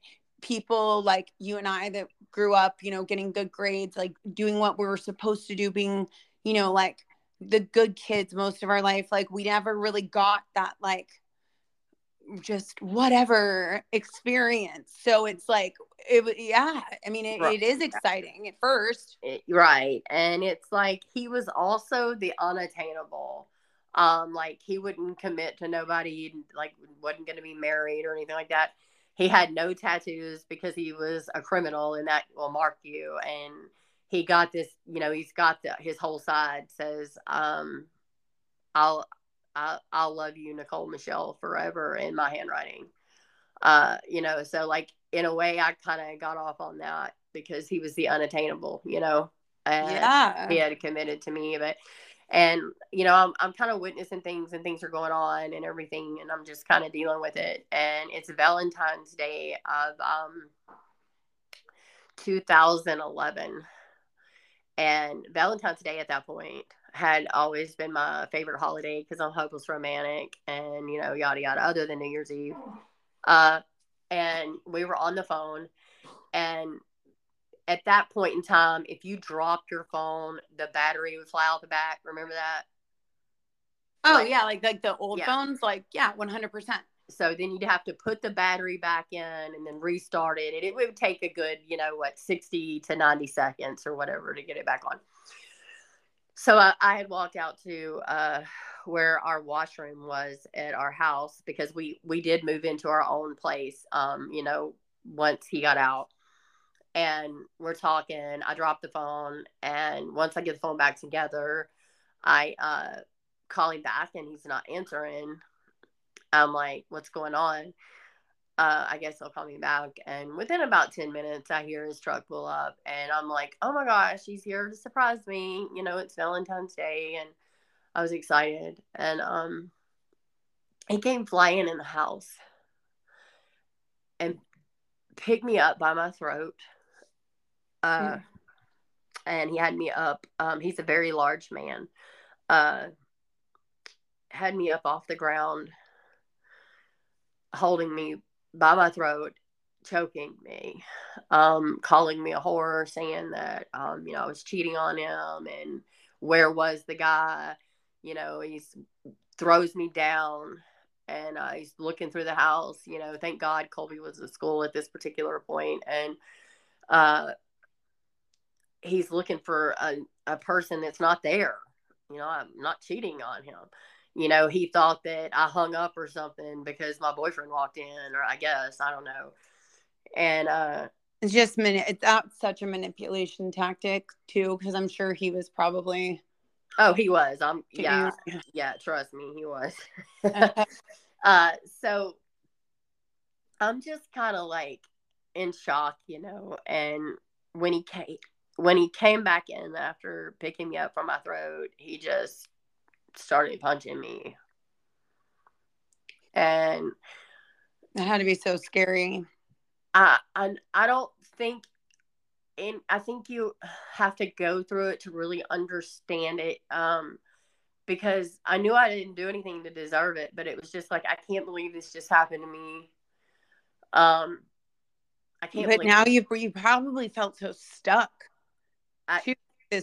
people like you and I that grew up you know getting good grades like doing what we were supposed to do being you know like the good kids most of our life like we never really got that like just whatever experience. So it's like it yeah i mean it, right. it is exciting at first. It, right. And it's like he was also the unattainable um, like he wouldn't commit to nobody, like wasn't going to be married or anything like that. He had no tattoos because he was a criminal, and that will mark you. And he got this, you know, he's got the, his whole side says, um, "I'll, I'll, I'll love you, Nicole Michelle, forever" in my handwriting. Uh, you know, so like in a way, I kind of got off on that because he was the unattainable, you know. And yeah, he had committed to me, but and you know i'm, I'm kind of witnessing things and things are going on and everything and i'm just kind of dealing with it and it's valentine's day of um 2011 And Valentine's Day at that point had always been my favorite holiday because I'm hopeless romantic and, you know, yada, yada, other than New Year's Eve. Uh, and we were on the phone. And at that point in time, if you dropped your phone, the battery would fly out the back. Remember that? Oh, like, yeah. Like, like the old yeah. phones, like, yeah, 100%. So then you'd have to put the battery back in and then restart it. And it would take a good, you know, what, 60 to 90 seconds or whatever to get it back on. So I, I had walked out to uh, where our washroom was at our house because we we did move into our own place. Um, you know, once he got out, and we're talking. I drop the phone, and once I get the phone back together, I uh, call him back, and he's not answering. I'm like, "What's going on?" uh, I guess he'll call me back. And within about 10 minutes, I hear his truck pull up. And I'm like, oh my gosh, he's here to surprise me. You know, it's Valentine's Day. And I was excited. And um, he came flying in the house and picked me up by my throat. Uh, mm. And he had me up. Um, he's a very large man. Uh, had me up off the ground, holding me by my throat, choking me, um, calling me a whore, saying that, um, you know, I was cheating on him and where was the guy? You know, he throws me down and uh, he's looking through the house. You know, thank God Colby was at school at this particular point, and uh, he's looking for a, a person that's not there. You know, I'm not cheating on him you know, he thought that I hung up or something because my boyfriend walked in, or I guess I don't know. And uh, it's just minute. It's not such a manipulation tactic too, because I'm sure he was probably. Oh, he was. I'm yeah, yeah. Trust me, he was. uh, so I'm just kind of like in shock, you know. And when he came, when he came back in after picking me up from my throat, he just started punching me. And it had to be so scary. I I, I don't think and I think you have to go through it to really understand it. Um, because I knew I didn't do anything to deserve it, but it was just like I can't believe this just happened to me. Um, I can't. But now you've you probably felt so stuck. I,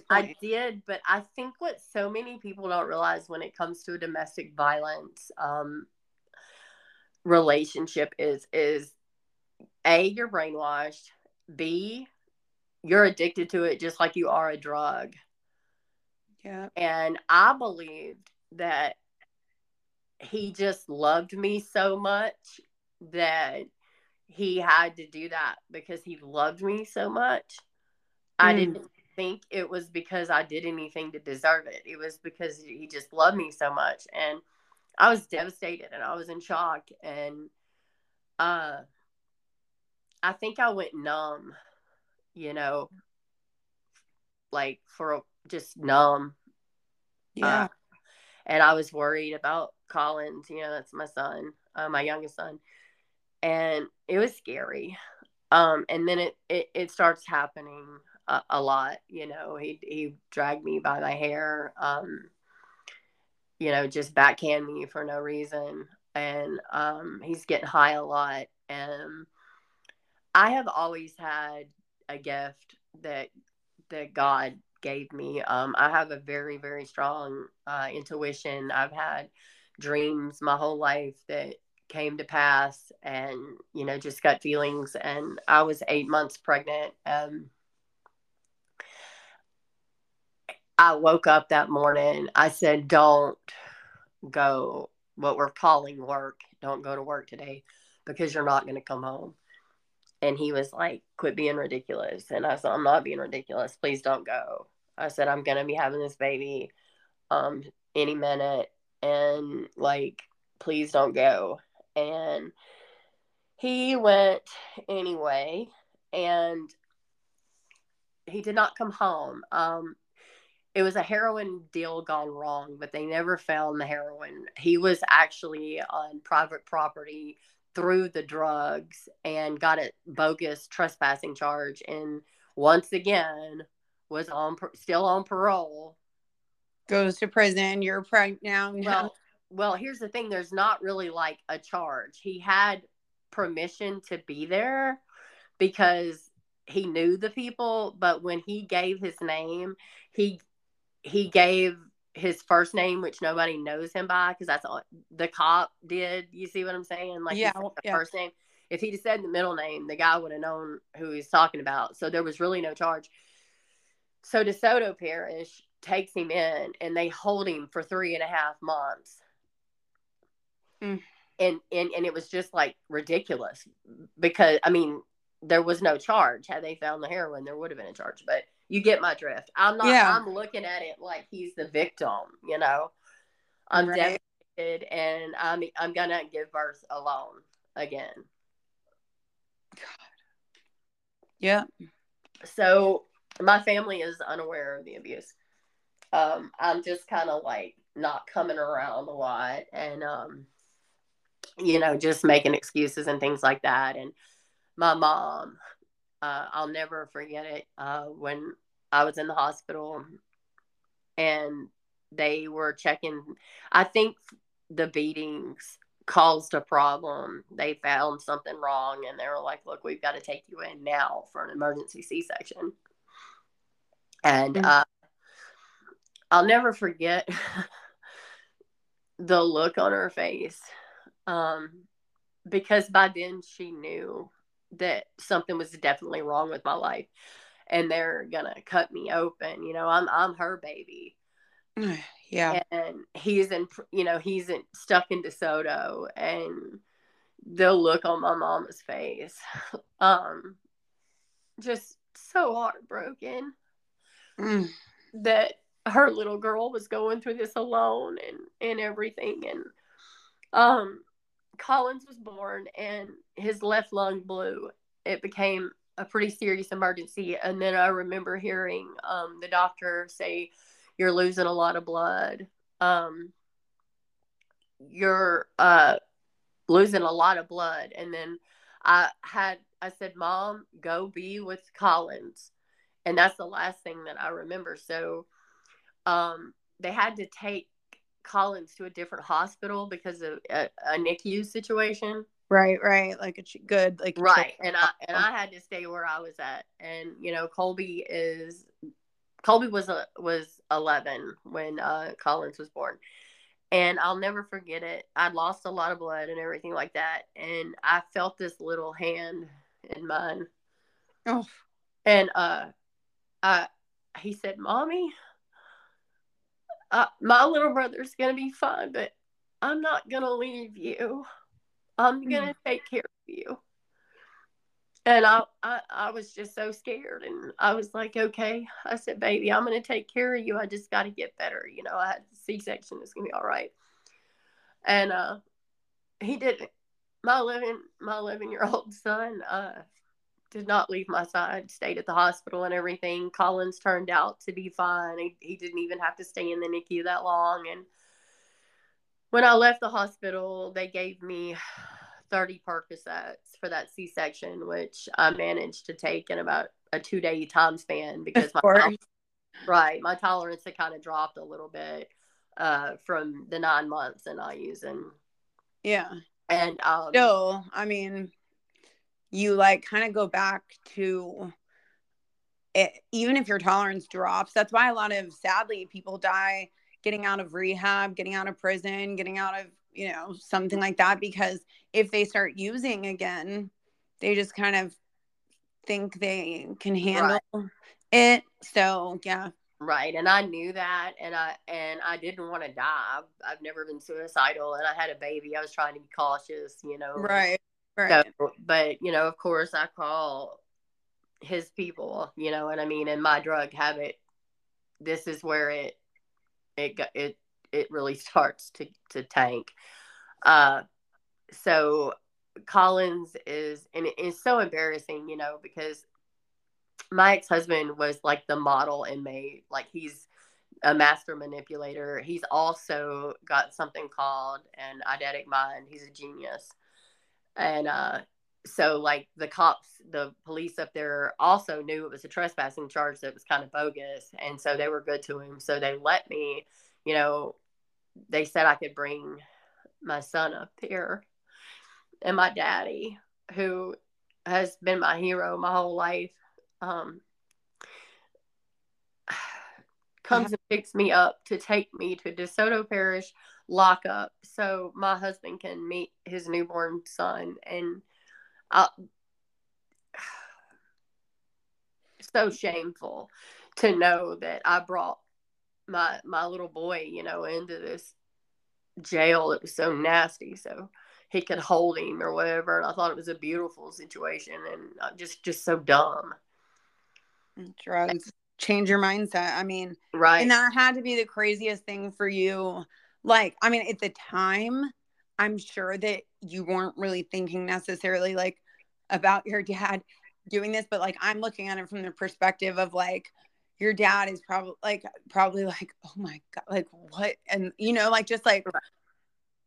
I did, but I think what so many people don't realize when it comes to a domestic violence um, relationship is is a you're brainwashed, b you're addicted to it just like you are a drug. Yeah. And I believed that he just loved me so much that he had to do that because he loved me so much. Mm. I didn't think it was because I did anything to deserve it. It was because he just loved me so much. And I was devastated and I was in shock. And uh, I think I went numb, you know, like for just numb. Yeah. Uh, and I was worried about Collins, you know, that's my son, uh, my youngest son. And it was scary. Um, and then it, it, it starts happening a, lot. You know, he he dragged me by my hair. Um, you know, just backhand me for no reason, and um, he's getting high a lot. And I have always had a gift that that God gave me. Um, I have a very very strong uh, intuition. I've had dreams my whole life that came to pass and you know just got feelings and i was eight months pregnant um I woke up that morning. I said, Don't go what we're calling work. Don't go to work today because you're not going to come home. And he was like, Quit being ridiculous. And I said, I'm not being ridiculous. Please don't go. I said, I'm going to be having this baby um, any minute. And like, please don't go. And he went anyway. And he did not come home. Um, it was a heroin deal gone wrong, but they never found the heroin. He was actually on private property through the drugs and got a bogus trespassing charge. And once again, was on still on parole goes to prison you're pregnant now well well here's the thing there's not really like a charge he had permission to be there because he knew the people but when he gave his name he he gave his first name which nobody knows him by because that's all the cop did you see what i'm saying? Like yeah, the yeah. first name. If he'd said the middle name the guy would have known who he's talking about. So there was really no charge. So desoto parish takes him in and they hold him for three and a half months. Mm. and, and and it was just like ridiculous because i mean there was no charge. Had they found the heroin there would have been a charge but you get my drift i'm not Yeah. i'm looking at it like he's the victim you know i'm Right. devastated and i'm i'm gonna give birth alone again God. yeah so my family is unaware of the abuse um i'm just kind of like not coming around a lot and um you know just making excuses and things like that and my mom uh i'll never forget it uh when i was in the hospital and they were checking i think the beatings caused a problem they found something wrong and they were like look we've got to take you in now for an emergency c-section and Mm. uh, I'll never forget the look on her face um, because by then she knew that something was definitely wrong with my life and they're gonna cut me open you know i'm i'm her baby yeah and he's in you know he's in, stuck in DeSoto and the look on my mama's face um just so heartbroken Mm. that her little girl was going through this alone and and everything and um Collins was born and his left lung blew. It became a pretty serious emergency. And then I remember hearing um the doctor say you're losing a lot of blood. Um you're uh losing a lot of blood. And then I had I said mom go be with Collins. And that's the last thing that I remember. So, um, they had to take Collins to a different hospital because of a, a NICU situation. right right like a ch- good like Right, and I and I had to stay where I was at, and you know, Colby is Colby was a, was eleven when uh, Collins was born, and I'll never forget it. I'd lost a lot of blood and everything like that, and I felt this little hand in mine, oh and uh uh he said mommy uh, my little brother's gonna be fine but i'm not gonna leave you. I'm gonna take care of you. And I, I i was just so scared and i was like okay. I said baby i'm gonna take care of you. I just gotta get better you know i had c-section it's gonna be all right. And uh he didn't my 11 my 11 year old son uh did not leave my side, stayed at the hospital and everything. Collins turned out to be fine. He, he didn't even have to stay in the NICU that long. And when I left the hospital, they gave me 30 Percocets for that C section, which I managed to take in about a two day time span because my right my tolerance had kind of dropped a little bit uh, from the nine months and not using. yeah And um, still i mean you like kind of go back to it, even if your tolerance drops that's why a lot of sadly people die getting out of rehab getting out of prison getting out of you know something like that because if they start using again they just kind of think they can handle it so yeah Right, and I knew that, and I and I didn't want to die. I've, I've never been suicidal, and I had a baby. I was trying to be cautious, you know. right right So, but you know, of course, I call his people. You know what I mean? And my drug habit. This is where it it it it really starts to to tank. Uh, so Collins is, and it's so embarrassing, you know, because my ex-husband was like the model inmate like he's a master manipulator he's also got something called an eidetic mind he's a genius and uh so like the cops the police up there also knew it was a trespassing charge that was kind of bogus. And so they were good to him. So they let me you know they said i could bring my son up here and my daddy who has been my hero my whole life um comes and picks me up to take me to DeSoto Parish lockup so my husband can meet his newborn son and I, so shameful to know that I brought my my little boy, you know, into this jail. It was so nasty. So he could hold him or whatever. And I thought it was a beautiful situation and just just so dumb. Drugs change your mindset. I mean, right. And that had to be the craziest thing for you. Like, I mean, at the time, I'm sure that you weren't really thinking necessarily like about your dad doing this, but like I'm looking at it from the perspective of like your dad is probably like probably like, oh my god, like what? And you know, like just like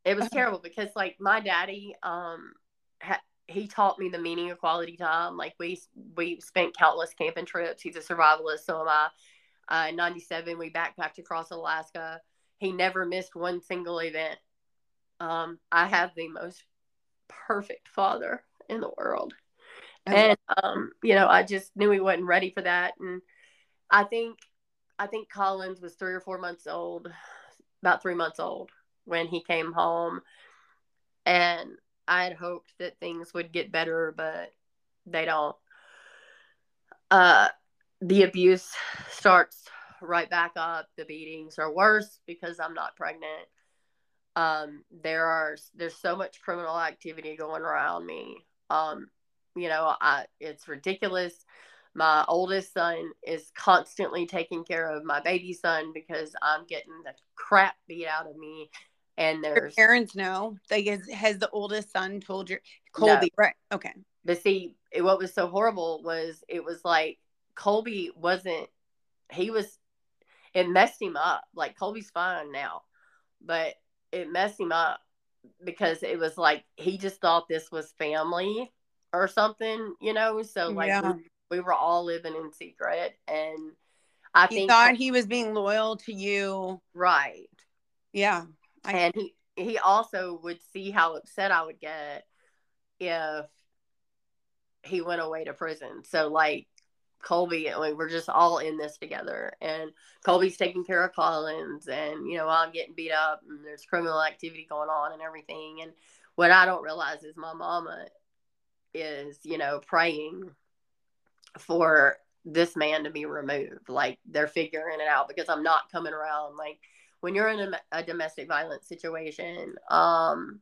it was terrible because like my daddy, um, ha- he taught me the meaning of quality time. Like we we spent countless camping trips. He's a survivalist, so am I. Uh, in '97, we backpacked across Alaska. He never missed one single event. Um, I have the most perfect father in the world, and um, you know, I just knew he wasn't ready for that. And I think, I think Collins was three or four months old, about three months old when he came home, and I had hoped that things would get better, but they don't. Uh, the abuse starts right back up. The beatings are worse because I'm not pregnant. Um, there are there's so much criminal activity going around me. Um, you know, I it's ridiculous. My oldest son is constantly taking care of my baby son because I'm getting the crap beat out of me and there's your parents know like has, has the oldest son told your colby no. right okay but see it, what was so horrible was it was like colby wasn't he was it messed him up like colby's fine now but it messed him up because it was like he just thought this was family or something you know so like yeah. we, we, were all living in secret and i he think thought he was being loyal to you right yeah I, and he he also would see how upset I would get if he went away to prison. So like Colby, like we're just all in this together, and Colby's taking care of Collins, and you know I'm getting beat up, and there's criminal activity going on and everything. And what I don't realize is my mama is you know praying for this man to be removed. Like they're figuring it out because I'm not coming around like when you're in a, a domestic violence situation, um,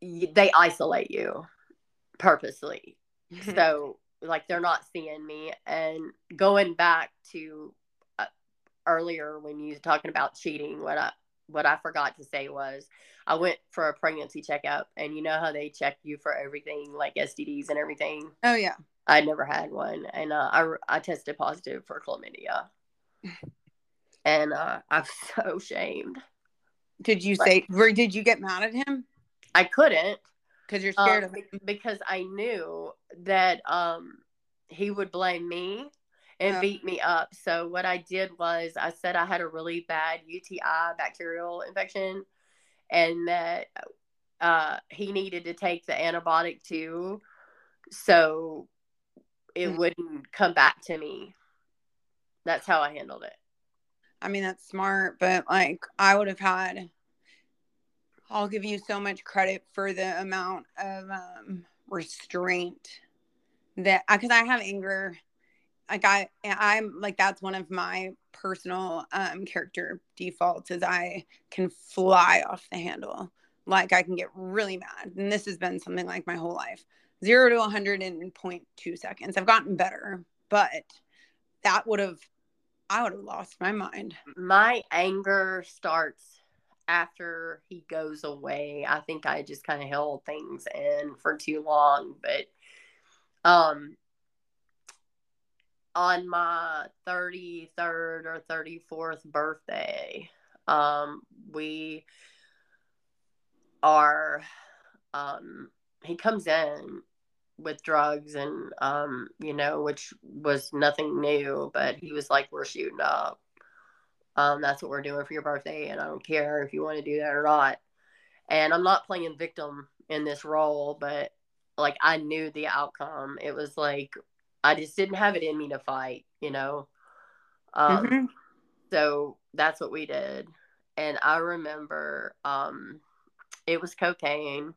they isolate you purposely. so, like, they're not seeing me. And going back to uh, earlier when you were talking about cheating, what I what I forgot to say was I went for a pregnancy checkup, and you know how they check you for everything, like STDs and everything. Oh yeah, I never had one, and uh, I I tested positive for chlamydia and uh, I'm so ashamed. Did you say? Where did you get mad at him? I couldn't because you're scared um, of him. Because I knew that um, he would blame me and yeah. beat me up. So what I did was I said I had a really bad UTI bacterial infection, and that uh, he needed to take the antibiotic too, so it mm-hmm. wouldn't come back to me. That's how I handled it. I mean, that's smart, but like I would have had, I'll give you so much credit for the amount of um, restraint that because I have anger. Like I, I'm like that's one of my personal um, character defaults is I can fly off the handle. Like I can get really mad, and this has been something like my whole life. Zero to 100 in 0.2 seconds. I've gotten better, but that would have I would have lost my mind. My anger starts after he goes away. I think I just kind of held things in for too long, but um on my 33rd or 34th birthday, um we are um he comes in with drugs and um you know which was nothing new but he was like we're shooting up um that's what we're doing for your birthday and i don't care if you want to do that or not. And i'm not playing victim in this role but like i knew the outcome. It was like i just didn't have it in me to fight you know? Um mm-hmm. so that's what we did. And i remember um it was cocaine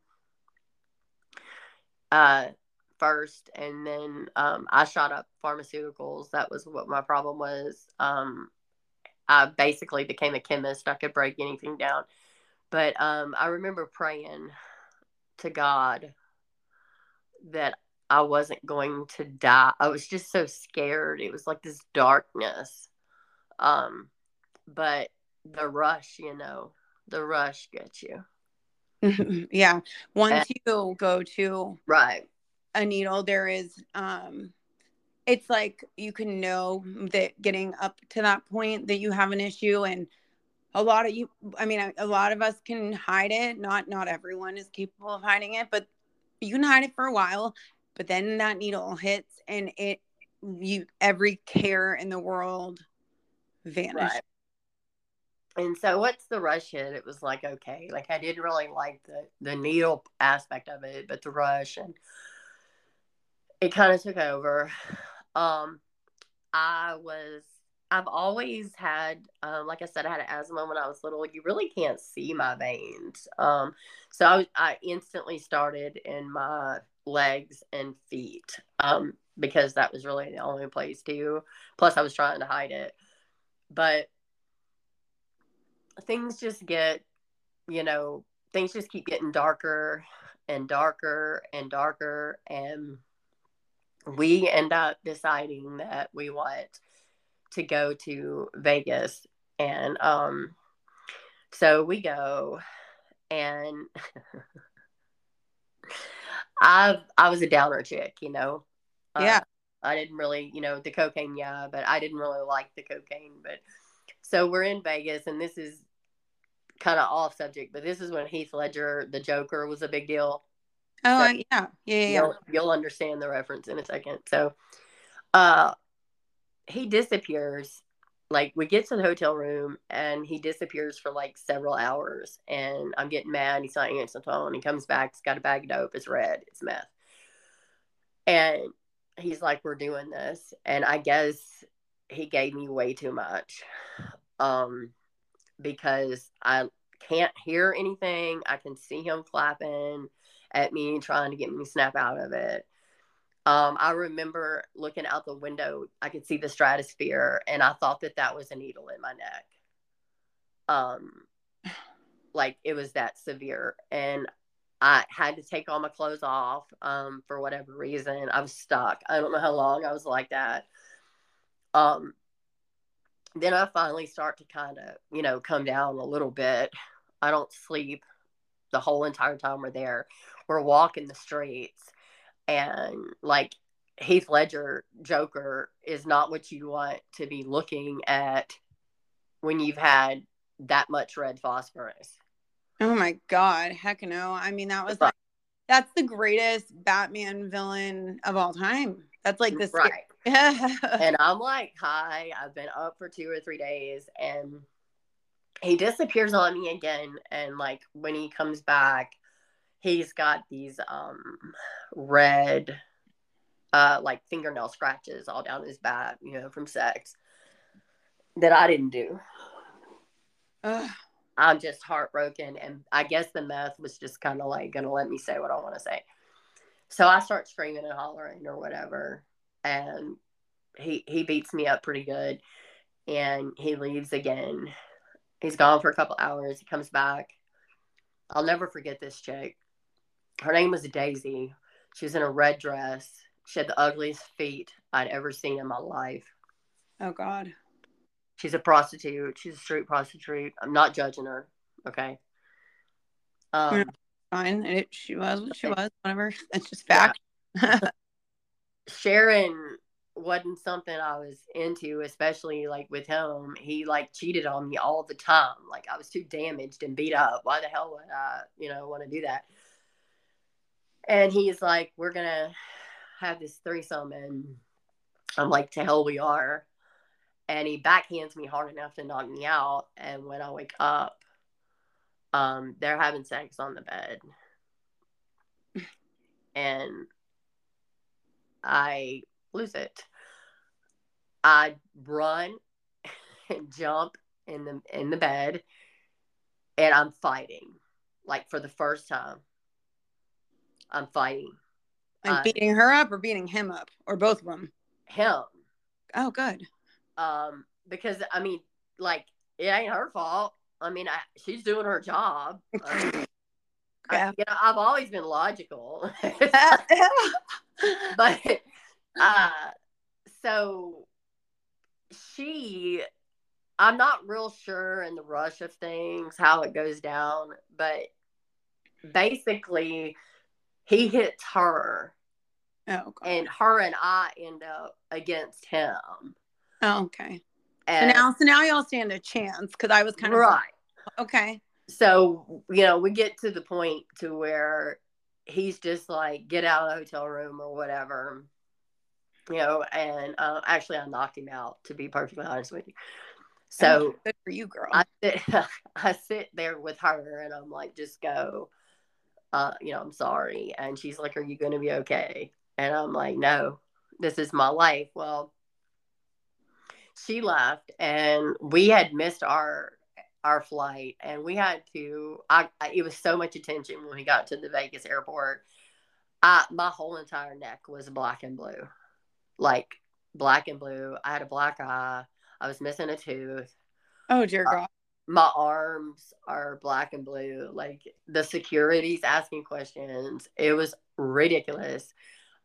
uh first and then um, i shot up pharmaceuticals. That was what my problem was. Um, i basically became a chemist. I could break anything down. But um, i remember praying to god that i wasn't going to die. I was just so scared. It was like this darkness. Um, but the rush you know the rush gets you. Yeah. Once and, you go to right. a needle there is um it's like you can know that getting up to that point that you have an issue and a lot of you i mean a lot of us can hide it not not everyone is capable of hiding it but you can hide it for a while but then that needle hits and it you every care in the world vanishes right. and so what's the rush hit it was like okay like i didn't really like the the needle aspect of it but the rush and it kind of took over. Um, I was, I've always had, um, like I said, I had asthma when I was little. You really can't see my veins. Um, so I, I instantly started in my legs and feet um, because that was really the only place to. Plus, I was trying to hide it. But things just get, you know, things just keep getting darker and darker and darker. And we end up deciding that we want to go to Vegas. And um, so we go, and I I was a downer chick, you know. Yeah. Uh, I didn't really, you know, the cocaine, yeah, but I didn't really like the cocaine. But so we're in Vegas, and this is kind of off subject, but this is when Heath Ledger, the Joker, was a big deal. Oh so yeah, yeah, yeah. You'll, you'll understand the reference in a second. So, uh, he disappears. Like we get to the hotel room and he disappears for like several hours, and I'm getting mad. He's not answering the phone. He comes back. He's got a bag of dope. It's red. It's meth. And he's like, "We're doing this," and I guess he gave me way too much, um, because I can't hear anything. I can see him clapping at me trying to get me snap out of it. Um, I remember looking out the window, I could see the stratosphere, and I thought that that was a needle in my neck. Um, like it was that severe, and I had to take all my clothes off um, for whatever reason. I was stuck. I don't know how long I was like that. Um, then I finally start to kind of, you know, come down a little bit. I don't sleep the whole entire time we're there we're walking the streets and like Heath Ledger Joker is not what you want to be looking at when you've had that much red phosphorus. Oh my god, heck no. I mean that was like that's the greatest Batman villain of all time. That's like this right. and I'm like, hi, I've been up for two or three days and he disappears on me again and like when he comes back he's got these um red uh like fingernail scratches all down his back, you know, from sex that I didn't do. Ugh. I'm just heartbroken and I guess the meth was just kind of like gonna let me say what I want to say. So I start screaming and hollering or whatever and he he beats me up pretty good and he leaves again. He's gone for a couple hours. He comes back. I'll never forget this chick her name was Daisy. She was in a red dress. She had the ugliest feet I'd ever seen in my life. Oh God. She's a prostitute. She's a street prostitute. I'm not judging her. Okay. Um, fine. It, she was what she was. Whatever. That's just fact. Yeah. Sharon wasn't something I was into, especially like with him. He like cheated on me all the time. Like I was too damaged and beat up. Why the hell would I, you know, want to do that? And he's like, We're gonna have this threesome and I'm like, to hell we are. And he backhands me hard enough to knock me out. And when I wake up, um, they're having sex on the bed. And I lose it. I run and jump in the in the bed and I'm fighting. Like for the first time. I'm fighting. Like Uh, beating her up or beating him up or both of them. Him. Oh, good. Um, because I mean, like, it ain't her fault. I mean, I, she's doing her job. Um, I- Yeah. you know, I've always been logical. but uh so she i'm not real sure in the rush of things how it goes down but basically he hits her oh, God. and her and i end up against him oh, okay. So now, so now y'all stand a chance because I was kind of right Okay. so you know we get to the point to where he's just like get out of the hotel room or whatever you know and uh, actually i knocked him out to be perfectly honest with you so Oh, good for you, girl. I sit, I sit there with her and I'm like, just go. Uh, you know, I'm sorry. And she's like, Are you going to be okay? And I'm like, No, this is my life. Well, she left and we had missed our our flight and we had to I, I it was so much attention when we got to the Vegas airport. I my whole entire neck was black and blue. Like black and blue. I had a black eye. I was missing a tooth oh, dear uh, God. My arms are black and blue. Like the security's asking questions. It was ridiculous.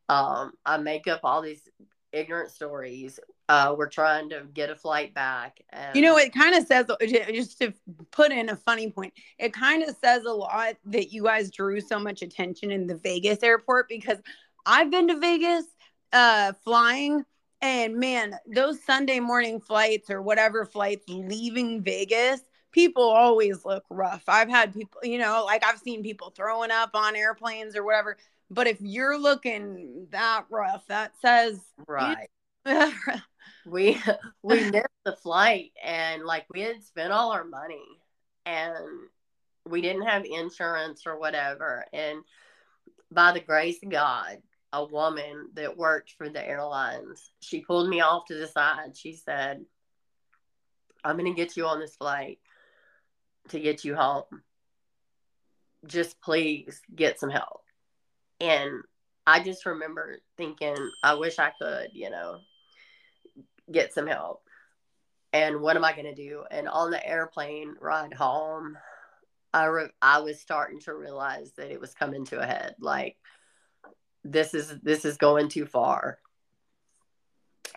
Um, I make up all these ignorant stories. Uh, we're trying to get a flight back. And You know, it kind of says, just to put in a funny point, it kind of says a lot that you guys drew so much attention in the Vegas airport because I've been to Vegas uh, flying, and man, those Sunday morning flights or whatever flights leaving Vegas, people always look rough. I've had people, you know, like I've seen people throwing up on airplanes or whatever. But if you're looking that rough, that says, right. we we missed the flight and like we had spent all our money and we didn't have insurance or whatever and by the grace of god a woman that worked for the airlines she pulled me off to the side she said i'm going to get you on this flight to get you home just please get some help and i just remember thinking i wish i could you know get some help. And what am I going to do? And on the airplane ride home, I re- I was starting to realize that it was coming to a head. Like this is this is going too far.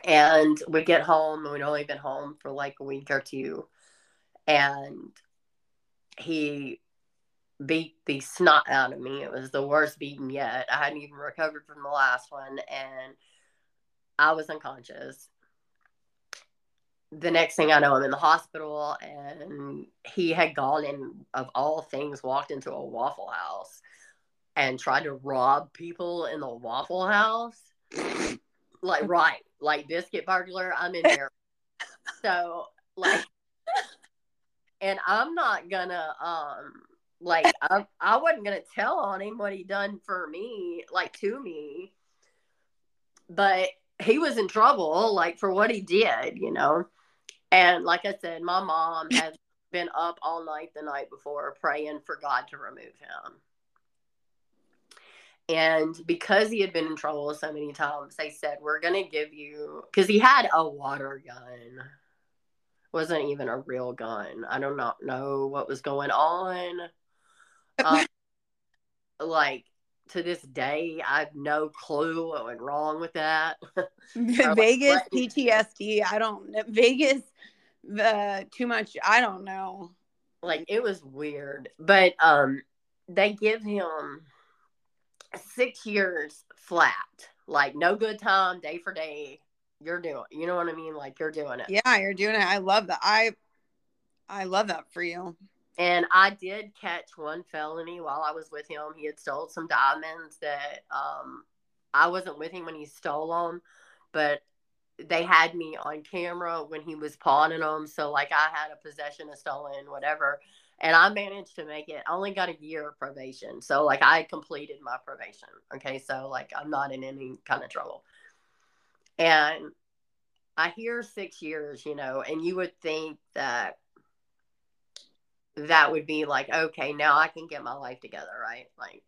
And we get home, and we'd only been home for like a week or two, and he beat the snot out of me. It was the worst beating yet. I hadn't even recovered from the last one, and I was unconscious the next thing I know, I'm in the hospital, and he had gone and, of all things, walked into a Waffle House and tried to rob people in the Waffle House. like, right, like biscuit burglar, I'm in there. so, like, and I'm not gonna, um, like, I, I wasn't gonna tell on him what he done for me, like to me, but he was in trouble, like for what he did, you know. And like I said, my mom has been up all night the night before praying for God to remove him. And because he had been in trouble so many times, they said, We're going to give you, because he had a water gun. Wasn't even a real gun. I do not know what was going on. Um, like, to this day, I have no clue what went wrong with that. Vegas PTSD. I don't know. Vegas, uh, too much. I don't know. like it was weird but um they give him six years flat like no good time day for day you're doing you know what i mean like you're doing it Yeah, you're doing it. I love that. I, I love that for you. And I did catch one felony while I was with him. He had stole some diamonds that um, I wasn't with him when he stole them, but they had me on camera when he was pawning them. So like I had a possession of stolen whatever, and I managed to make it. I only got a year of probation, so like I completed my probation. Okay, so like I'm not in any kind of trouble. And I hear six years, you know, and you would think that that would be like, okay, now I can get my life together, right? Like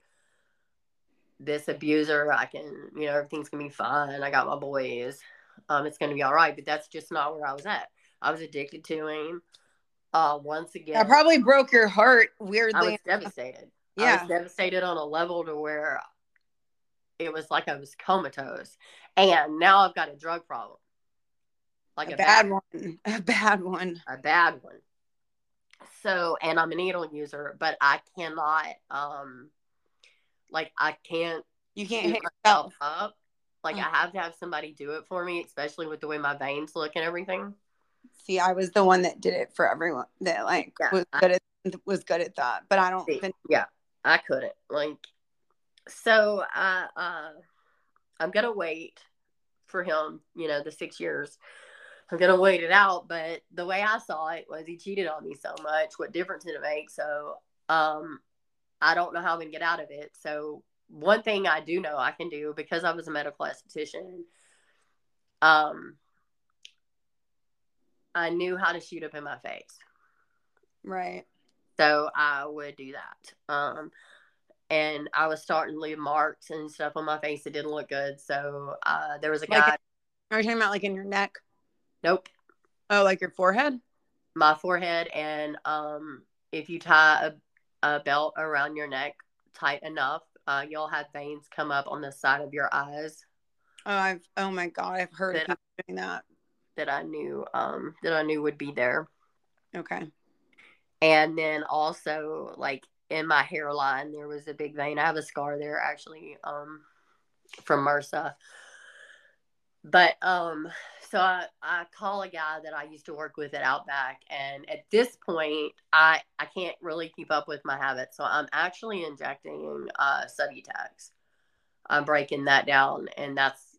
this abuser, I can, you know, everything's gonna be fine. I got my boys. Um, it's gonna be all right. But that's just not where I was at. I was addicted to him. Uh, once again, I probably broke your heart weirdly. I was devastated. Yeah, I was devastated on a level to where it was like I was comatose, and now I've got a drug problem like a, a bad, bad one, a bad one, a bad one. So, and I'm a needle user, but I cannot, um, like I can't. You can't hit yourself up. Like mm. I have to have somebody do it for me, especially with the way my veins look and everything. See, I was the one that did it for everyone. That like yeah, was good at was good at that, but I don't. See, think- yeah, I couldn't. Like, so I uh, I'm gonna wait for him. You know, the six years I'm gonna wait it out. But the way I saw it was he cheated on me so much. What difference did it make? So um, I don't know how I'm gonna get out of it. So one thing I do know I can do because I was a medical esthetician. Um, I knew how to shoot up in my face. Right. So I would do that. Um, and I was starting to leave marks and stuff on my face that didn't look good. So uh, there was a guy. Like, are you talking about like in your neck? Nope. Oh, like your forehead? My forehead, and um, if you tie a, a belt around your neck tight enough, uh, you'll have veins come up on the side of your eyes. Oh, I've oh my god, I've heard of people doing that. That I knew, um, that I knew would be there. Okay. And then also, like in my hairline, there was a big vein. I have a scar there actually, um, from MRSA. But um, so I, I call a guy that I used to work with at Outback, and at this point, I I can't really keep up with my habits, so I'm actually injecting uh, Subutex. I'm breaking that down, and that's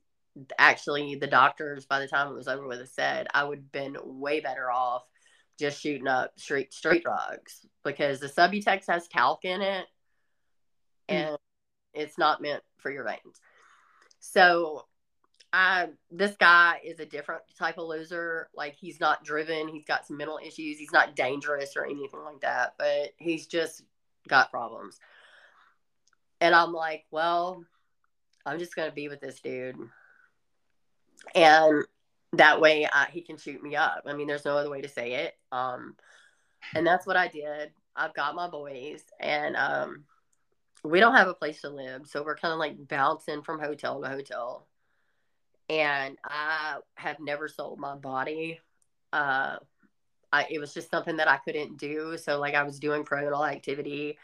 actually the doctors. By the time it was over with, said I would have been way better off just shooting up street straight drugs because the Subutex has talc in it, mm. and mm. it's not meant for your veins. So I this guy is a different type of loser. Like he's not driven, he's got some mental issues, he's not dangerous or anything like that, but he's just got problems. And I'm like, well, I'm just gonna be with this dude, and that way I, he can shoot me up. I mean, there's no other way to say it. Um, and that's what I did. I've got my boys, and um, we don't have a place to live, so we're kind of like bouncing from hotel to hotel and I have never sold my body. Uh, I, it was just something that I couldn't do. So, like, I was doing criminal activity.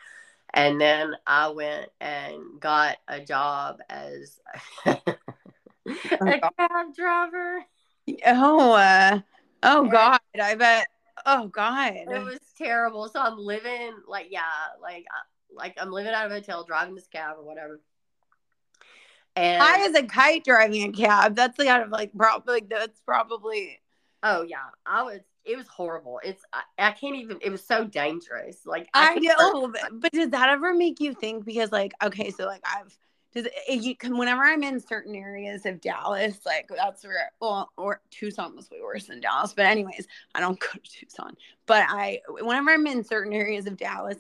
And then I went and got a job as a cab driver. Oh, uh, oh God. I bet. Oh God. It was terrible. So I'm living like, yeah, like, like I'm living out of a hotel, driving this cab or whatever. And I as a kite driving a cab, that's the kind of like probably like that's probably. Oh yeah, I was. It was horrible. It's I, I can't even. It was so dangerous. Like I, I know, but, but did that ever make you think? Because like okay, so like I've does it, you whenever I'm in certain areas of Dallas, like that's where well, or Tucson was way worse than Dallas. But anyways, I don't go to Tucson. But I whenever I'm in certain areas of Dallas,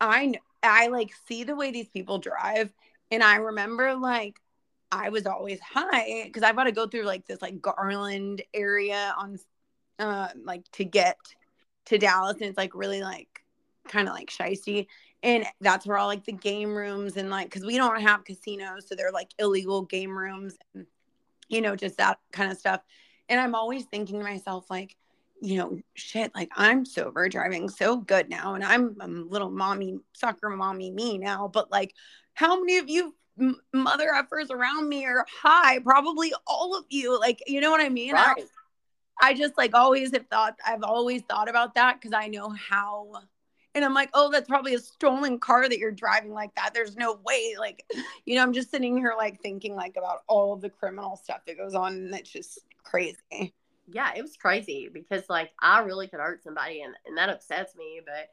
I I like see the way these people drive, and I remember like I was always high because I've got to go through like this like Garland area on uh, like to get to Dallas and it's like really like kind of like shisty and that's where all like the game rooms and like because we don't have casinos so they're like illegal game rooms and you know just that kind of stuff. And i'm always thinking to myself like you know shit like i'm sober driving so good now and i'm a little mommy soccer mommy me now but like how many of you mother effers around me are high? Probably all of you like you know what i mean? Right. I, I just like always have thought i've always thought about that because i know how And I'm like, oh, that's probably a stolen car that you're driving like that. There's no way. Like, you know, I'm just sitting here like thinking like about all of the criminal stuff that goes on and it's just crazy. Yeah, it was crazy because like I really could hurt somebody and, and that upsets me, but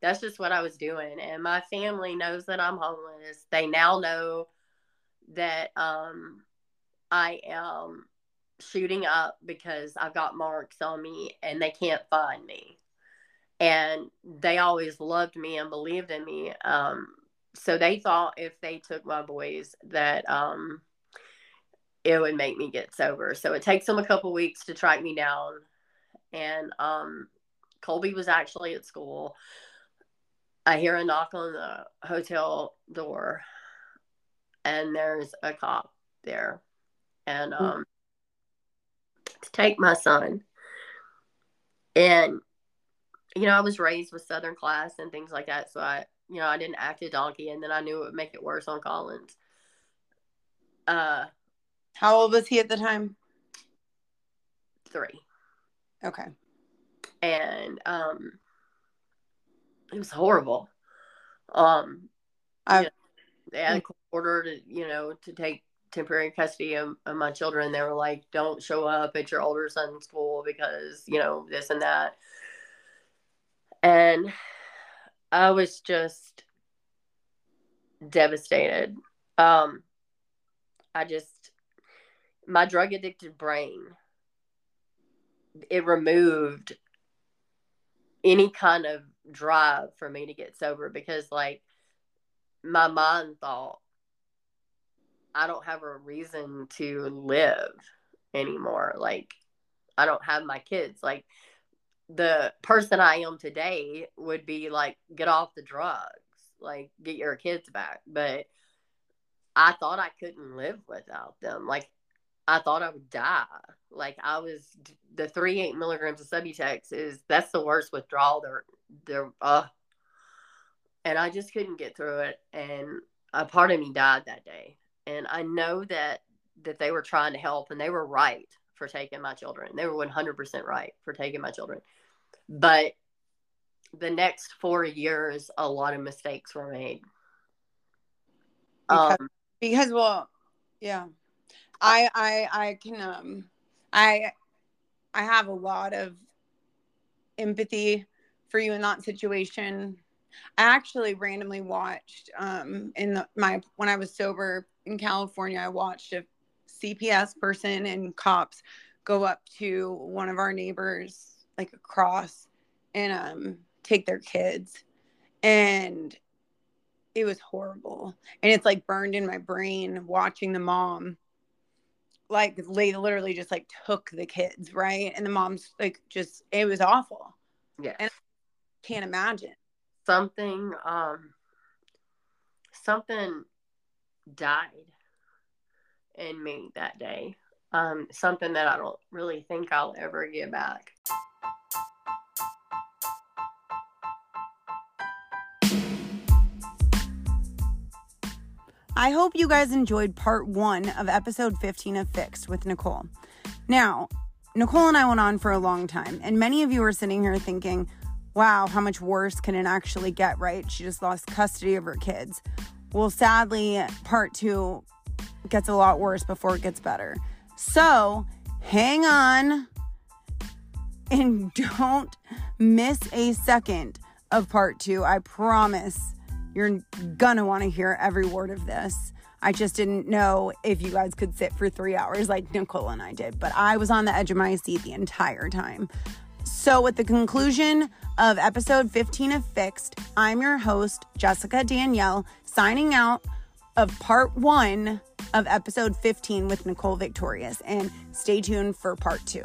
that's just what I was doing. And my family knows that I'm homeless. They now know that um I am shooting up because I've got marks on me and they can't find me. And they always loved me and believed in me. Um, so they thought if they took my boys that um, it would make me get sober. So it takes them a couple weeks to track me down. And um, Colby was actually at school. I hear a knock on the hotel door, and there's a cop there. And hmm. um, to take my son. And, you know, I was raised with Southern class and things like that. So I, you know, I didn't act a donkey and then I knew it would make it worse on Collins. Uh, How old was he at the time? Three. Okay. And, um, it was horrible. Um, I, you know, they had a court order to, you know, to take temporary custody of, of, my children. They were like, don't show up at your older son's school because, you know, this and that. And I was just devastated. Um, I just, my drug addicted brain, it removed any kind of drive for me to get sober because, like, my mind thought I don't have a reason to live anymore. Like, I don't have my kids. Like, the person I am today would be like, get off the drugs, like, get your kids back. But I thought I couldn't live without them. Like, I thought I would die. Like, I was the three eight milligrams of Subutex is that's the worst withdrawal. They're, they're, uh, and I just couldn't get through it. And a part of me died that day and I know that that they were trying to help and they were right for taking my children. They were 100% right for taking my children. But the next 4 years a lot of mistakes were made. Because, um, because well, yeah. I I I can um I I have a lot of empathy for you in that situation. I actually randomly watched um in the, my when I was sober in California, I watched a CPS person and cops go up to one of our neighbors, like across, and um, take their kids. And it was horrible. And it's like burned in my brain watching the mom like they literally just like took the kids, right? And the mom's like just it was awful. Yeah. And I can't imagine. Something um something died in me that day. Um, something that I don't really think I'll ever get back. I hope you guys enjoyed part one of episode 15 of Fixed with Nicole. Now, Nicole and I went on for a long time, and many of you are sitting here thinking, wow, how much worse can it actually get, right? She just lost custody of her kids. Well, sadly, part two gets a lot worse before it gets better. So hang on and don't miss a second of part two. I promise you're gonna wanna hear every word of this. I just didn't know if you guys could sit for three hours like Nicole and I did, but I was on the edge of my seat the entire time. So, with the conclusion of episode 15 of Fixed, I'm your host, Jessica Danielle, signing out of part one of episode 15 with Nicole Victorious. And stay tuned for part two.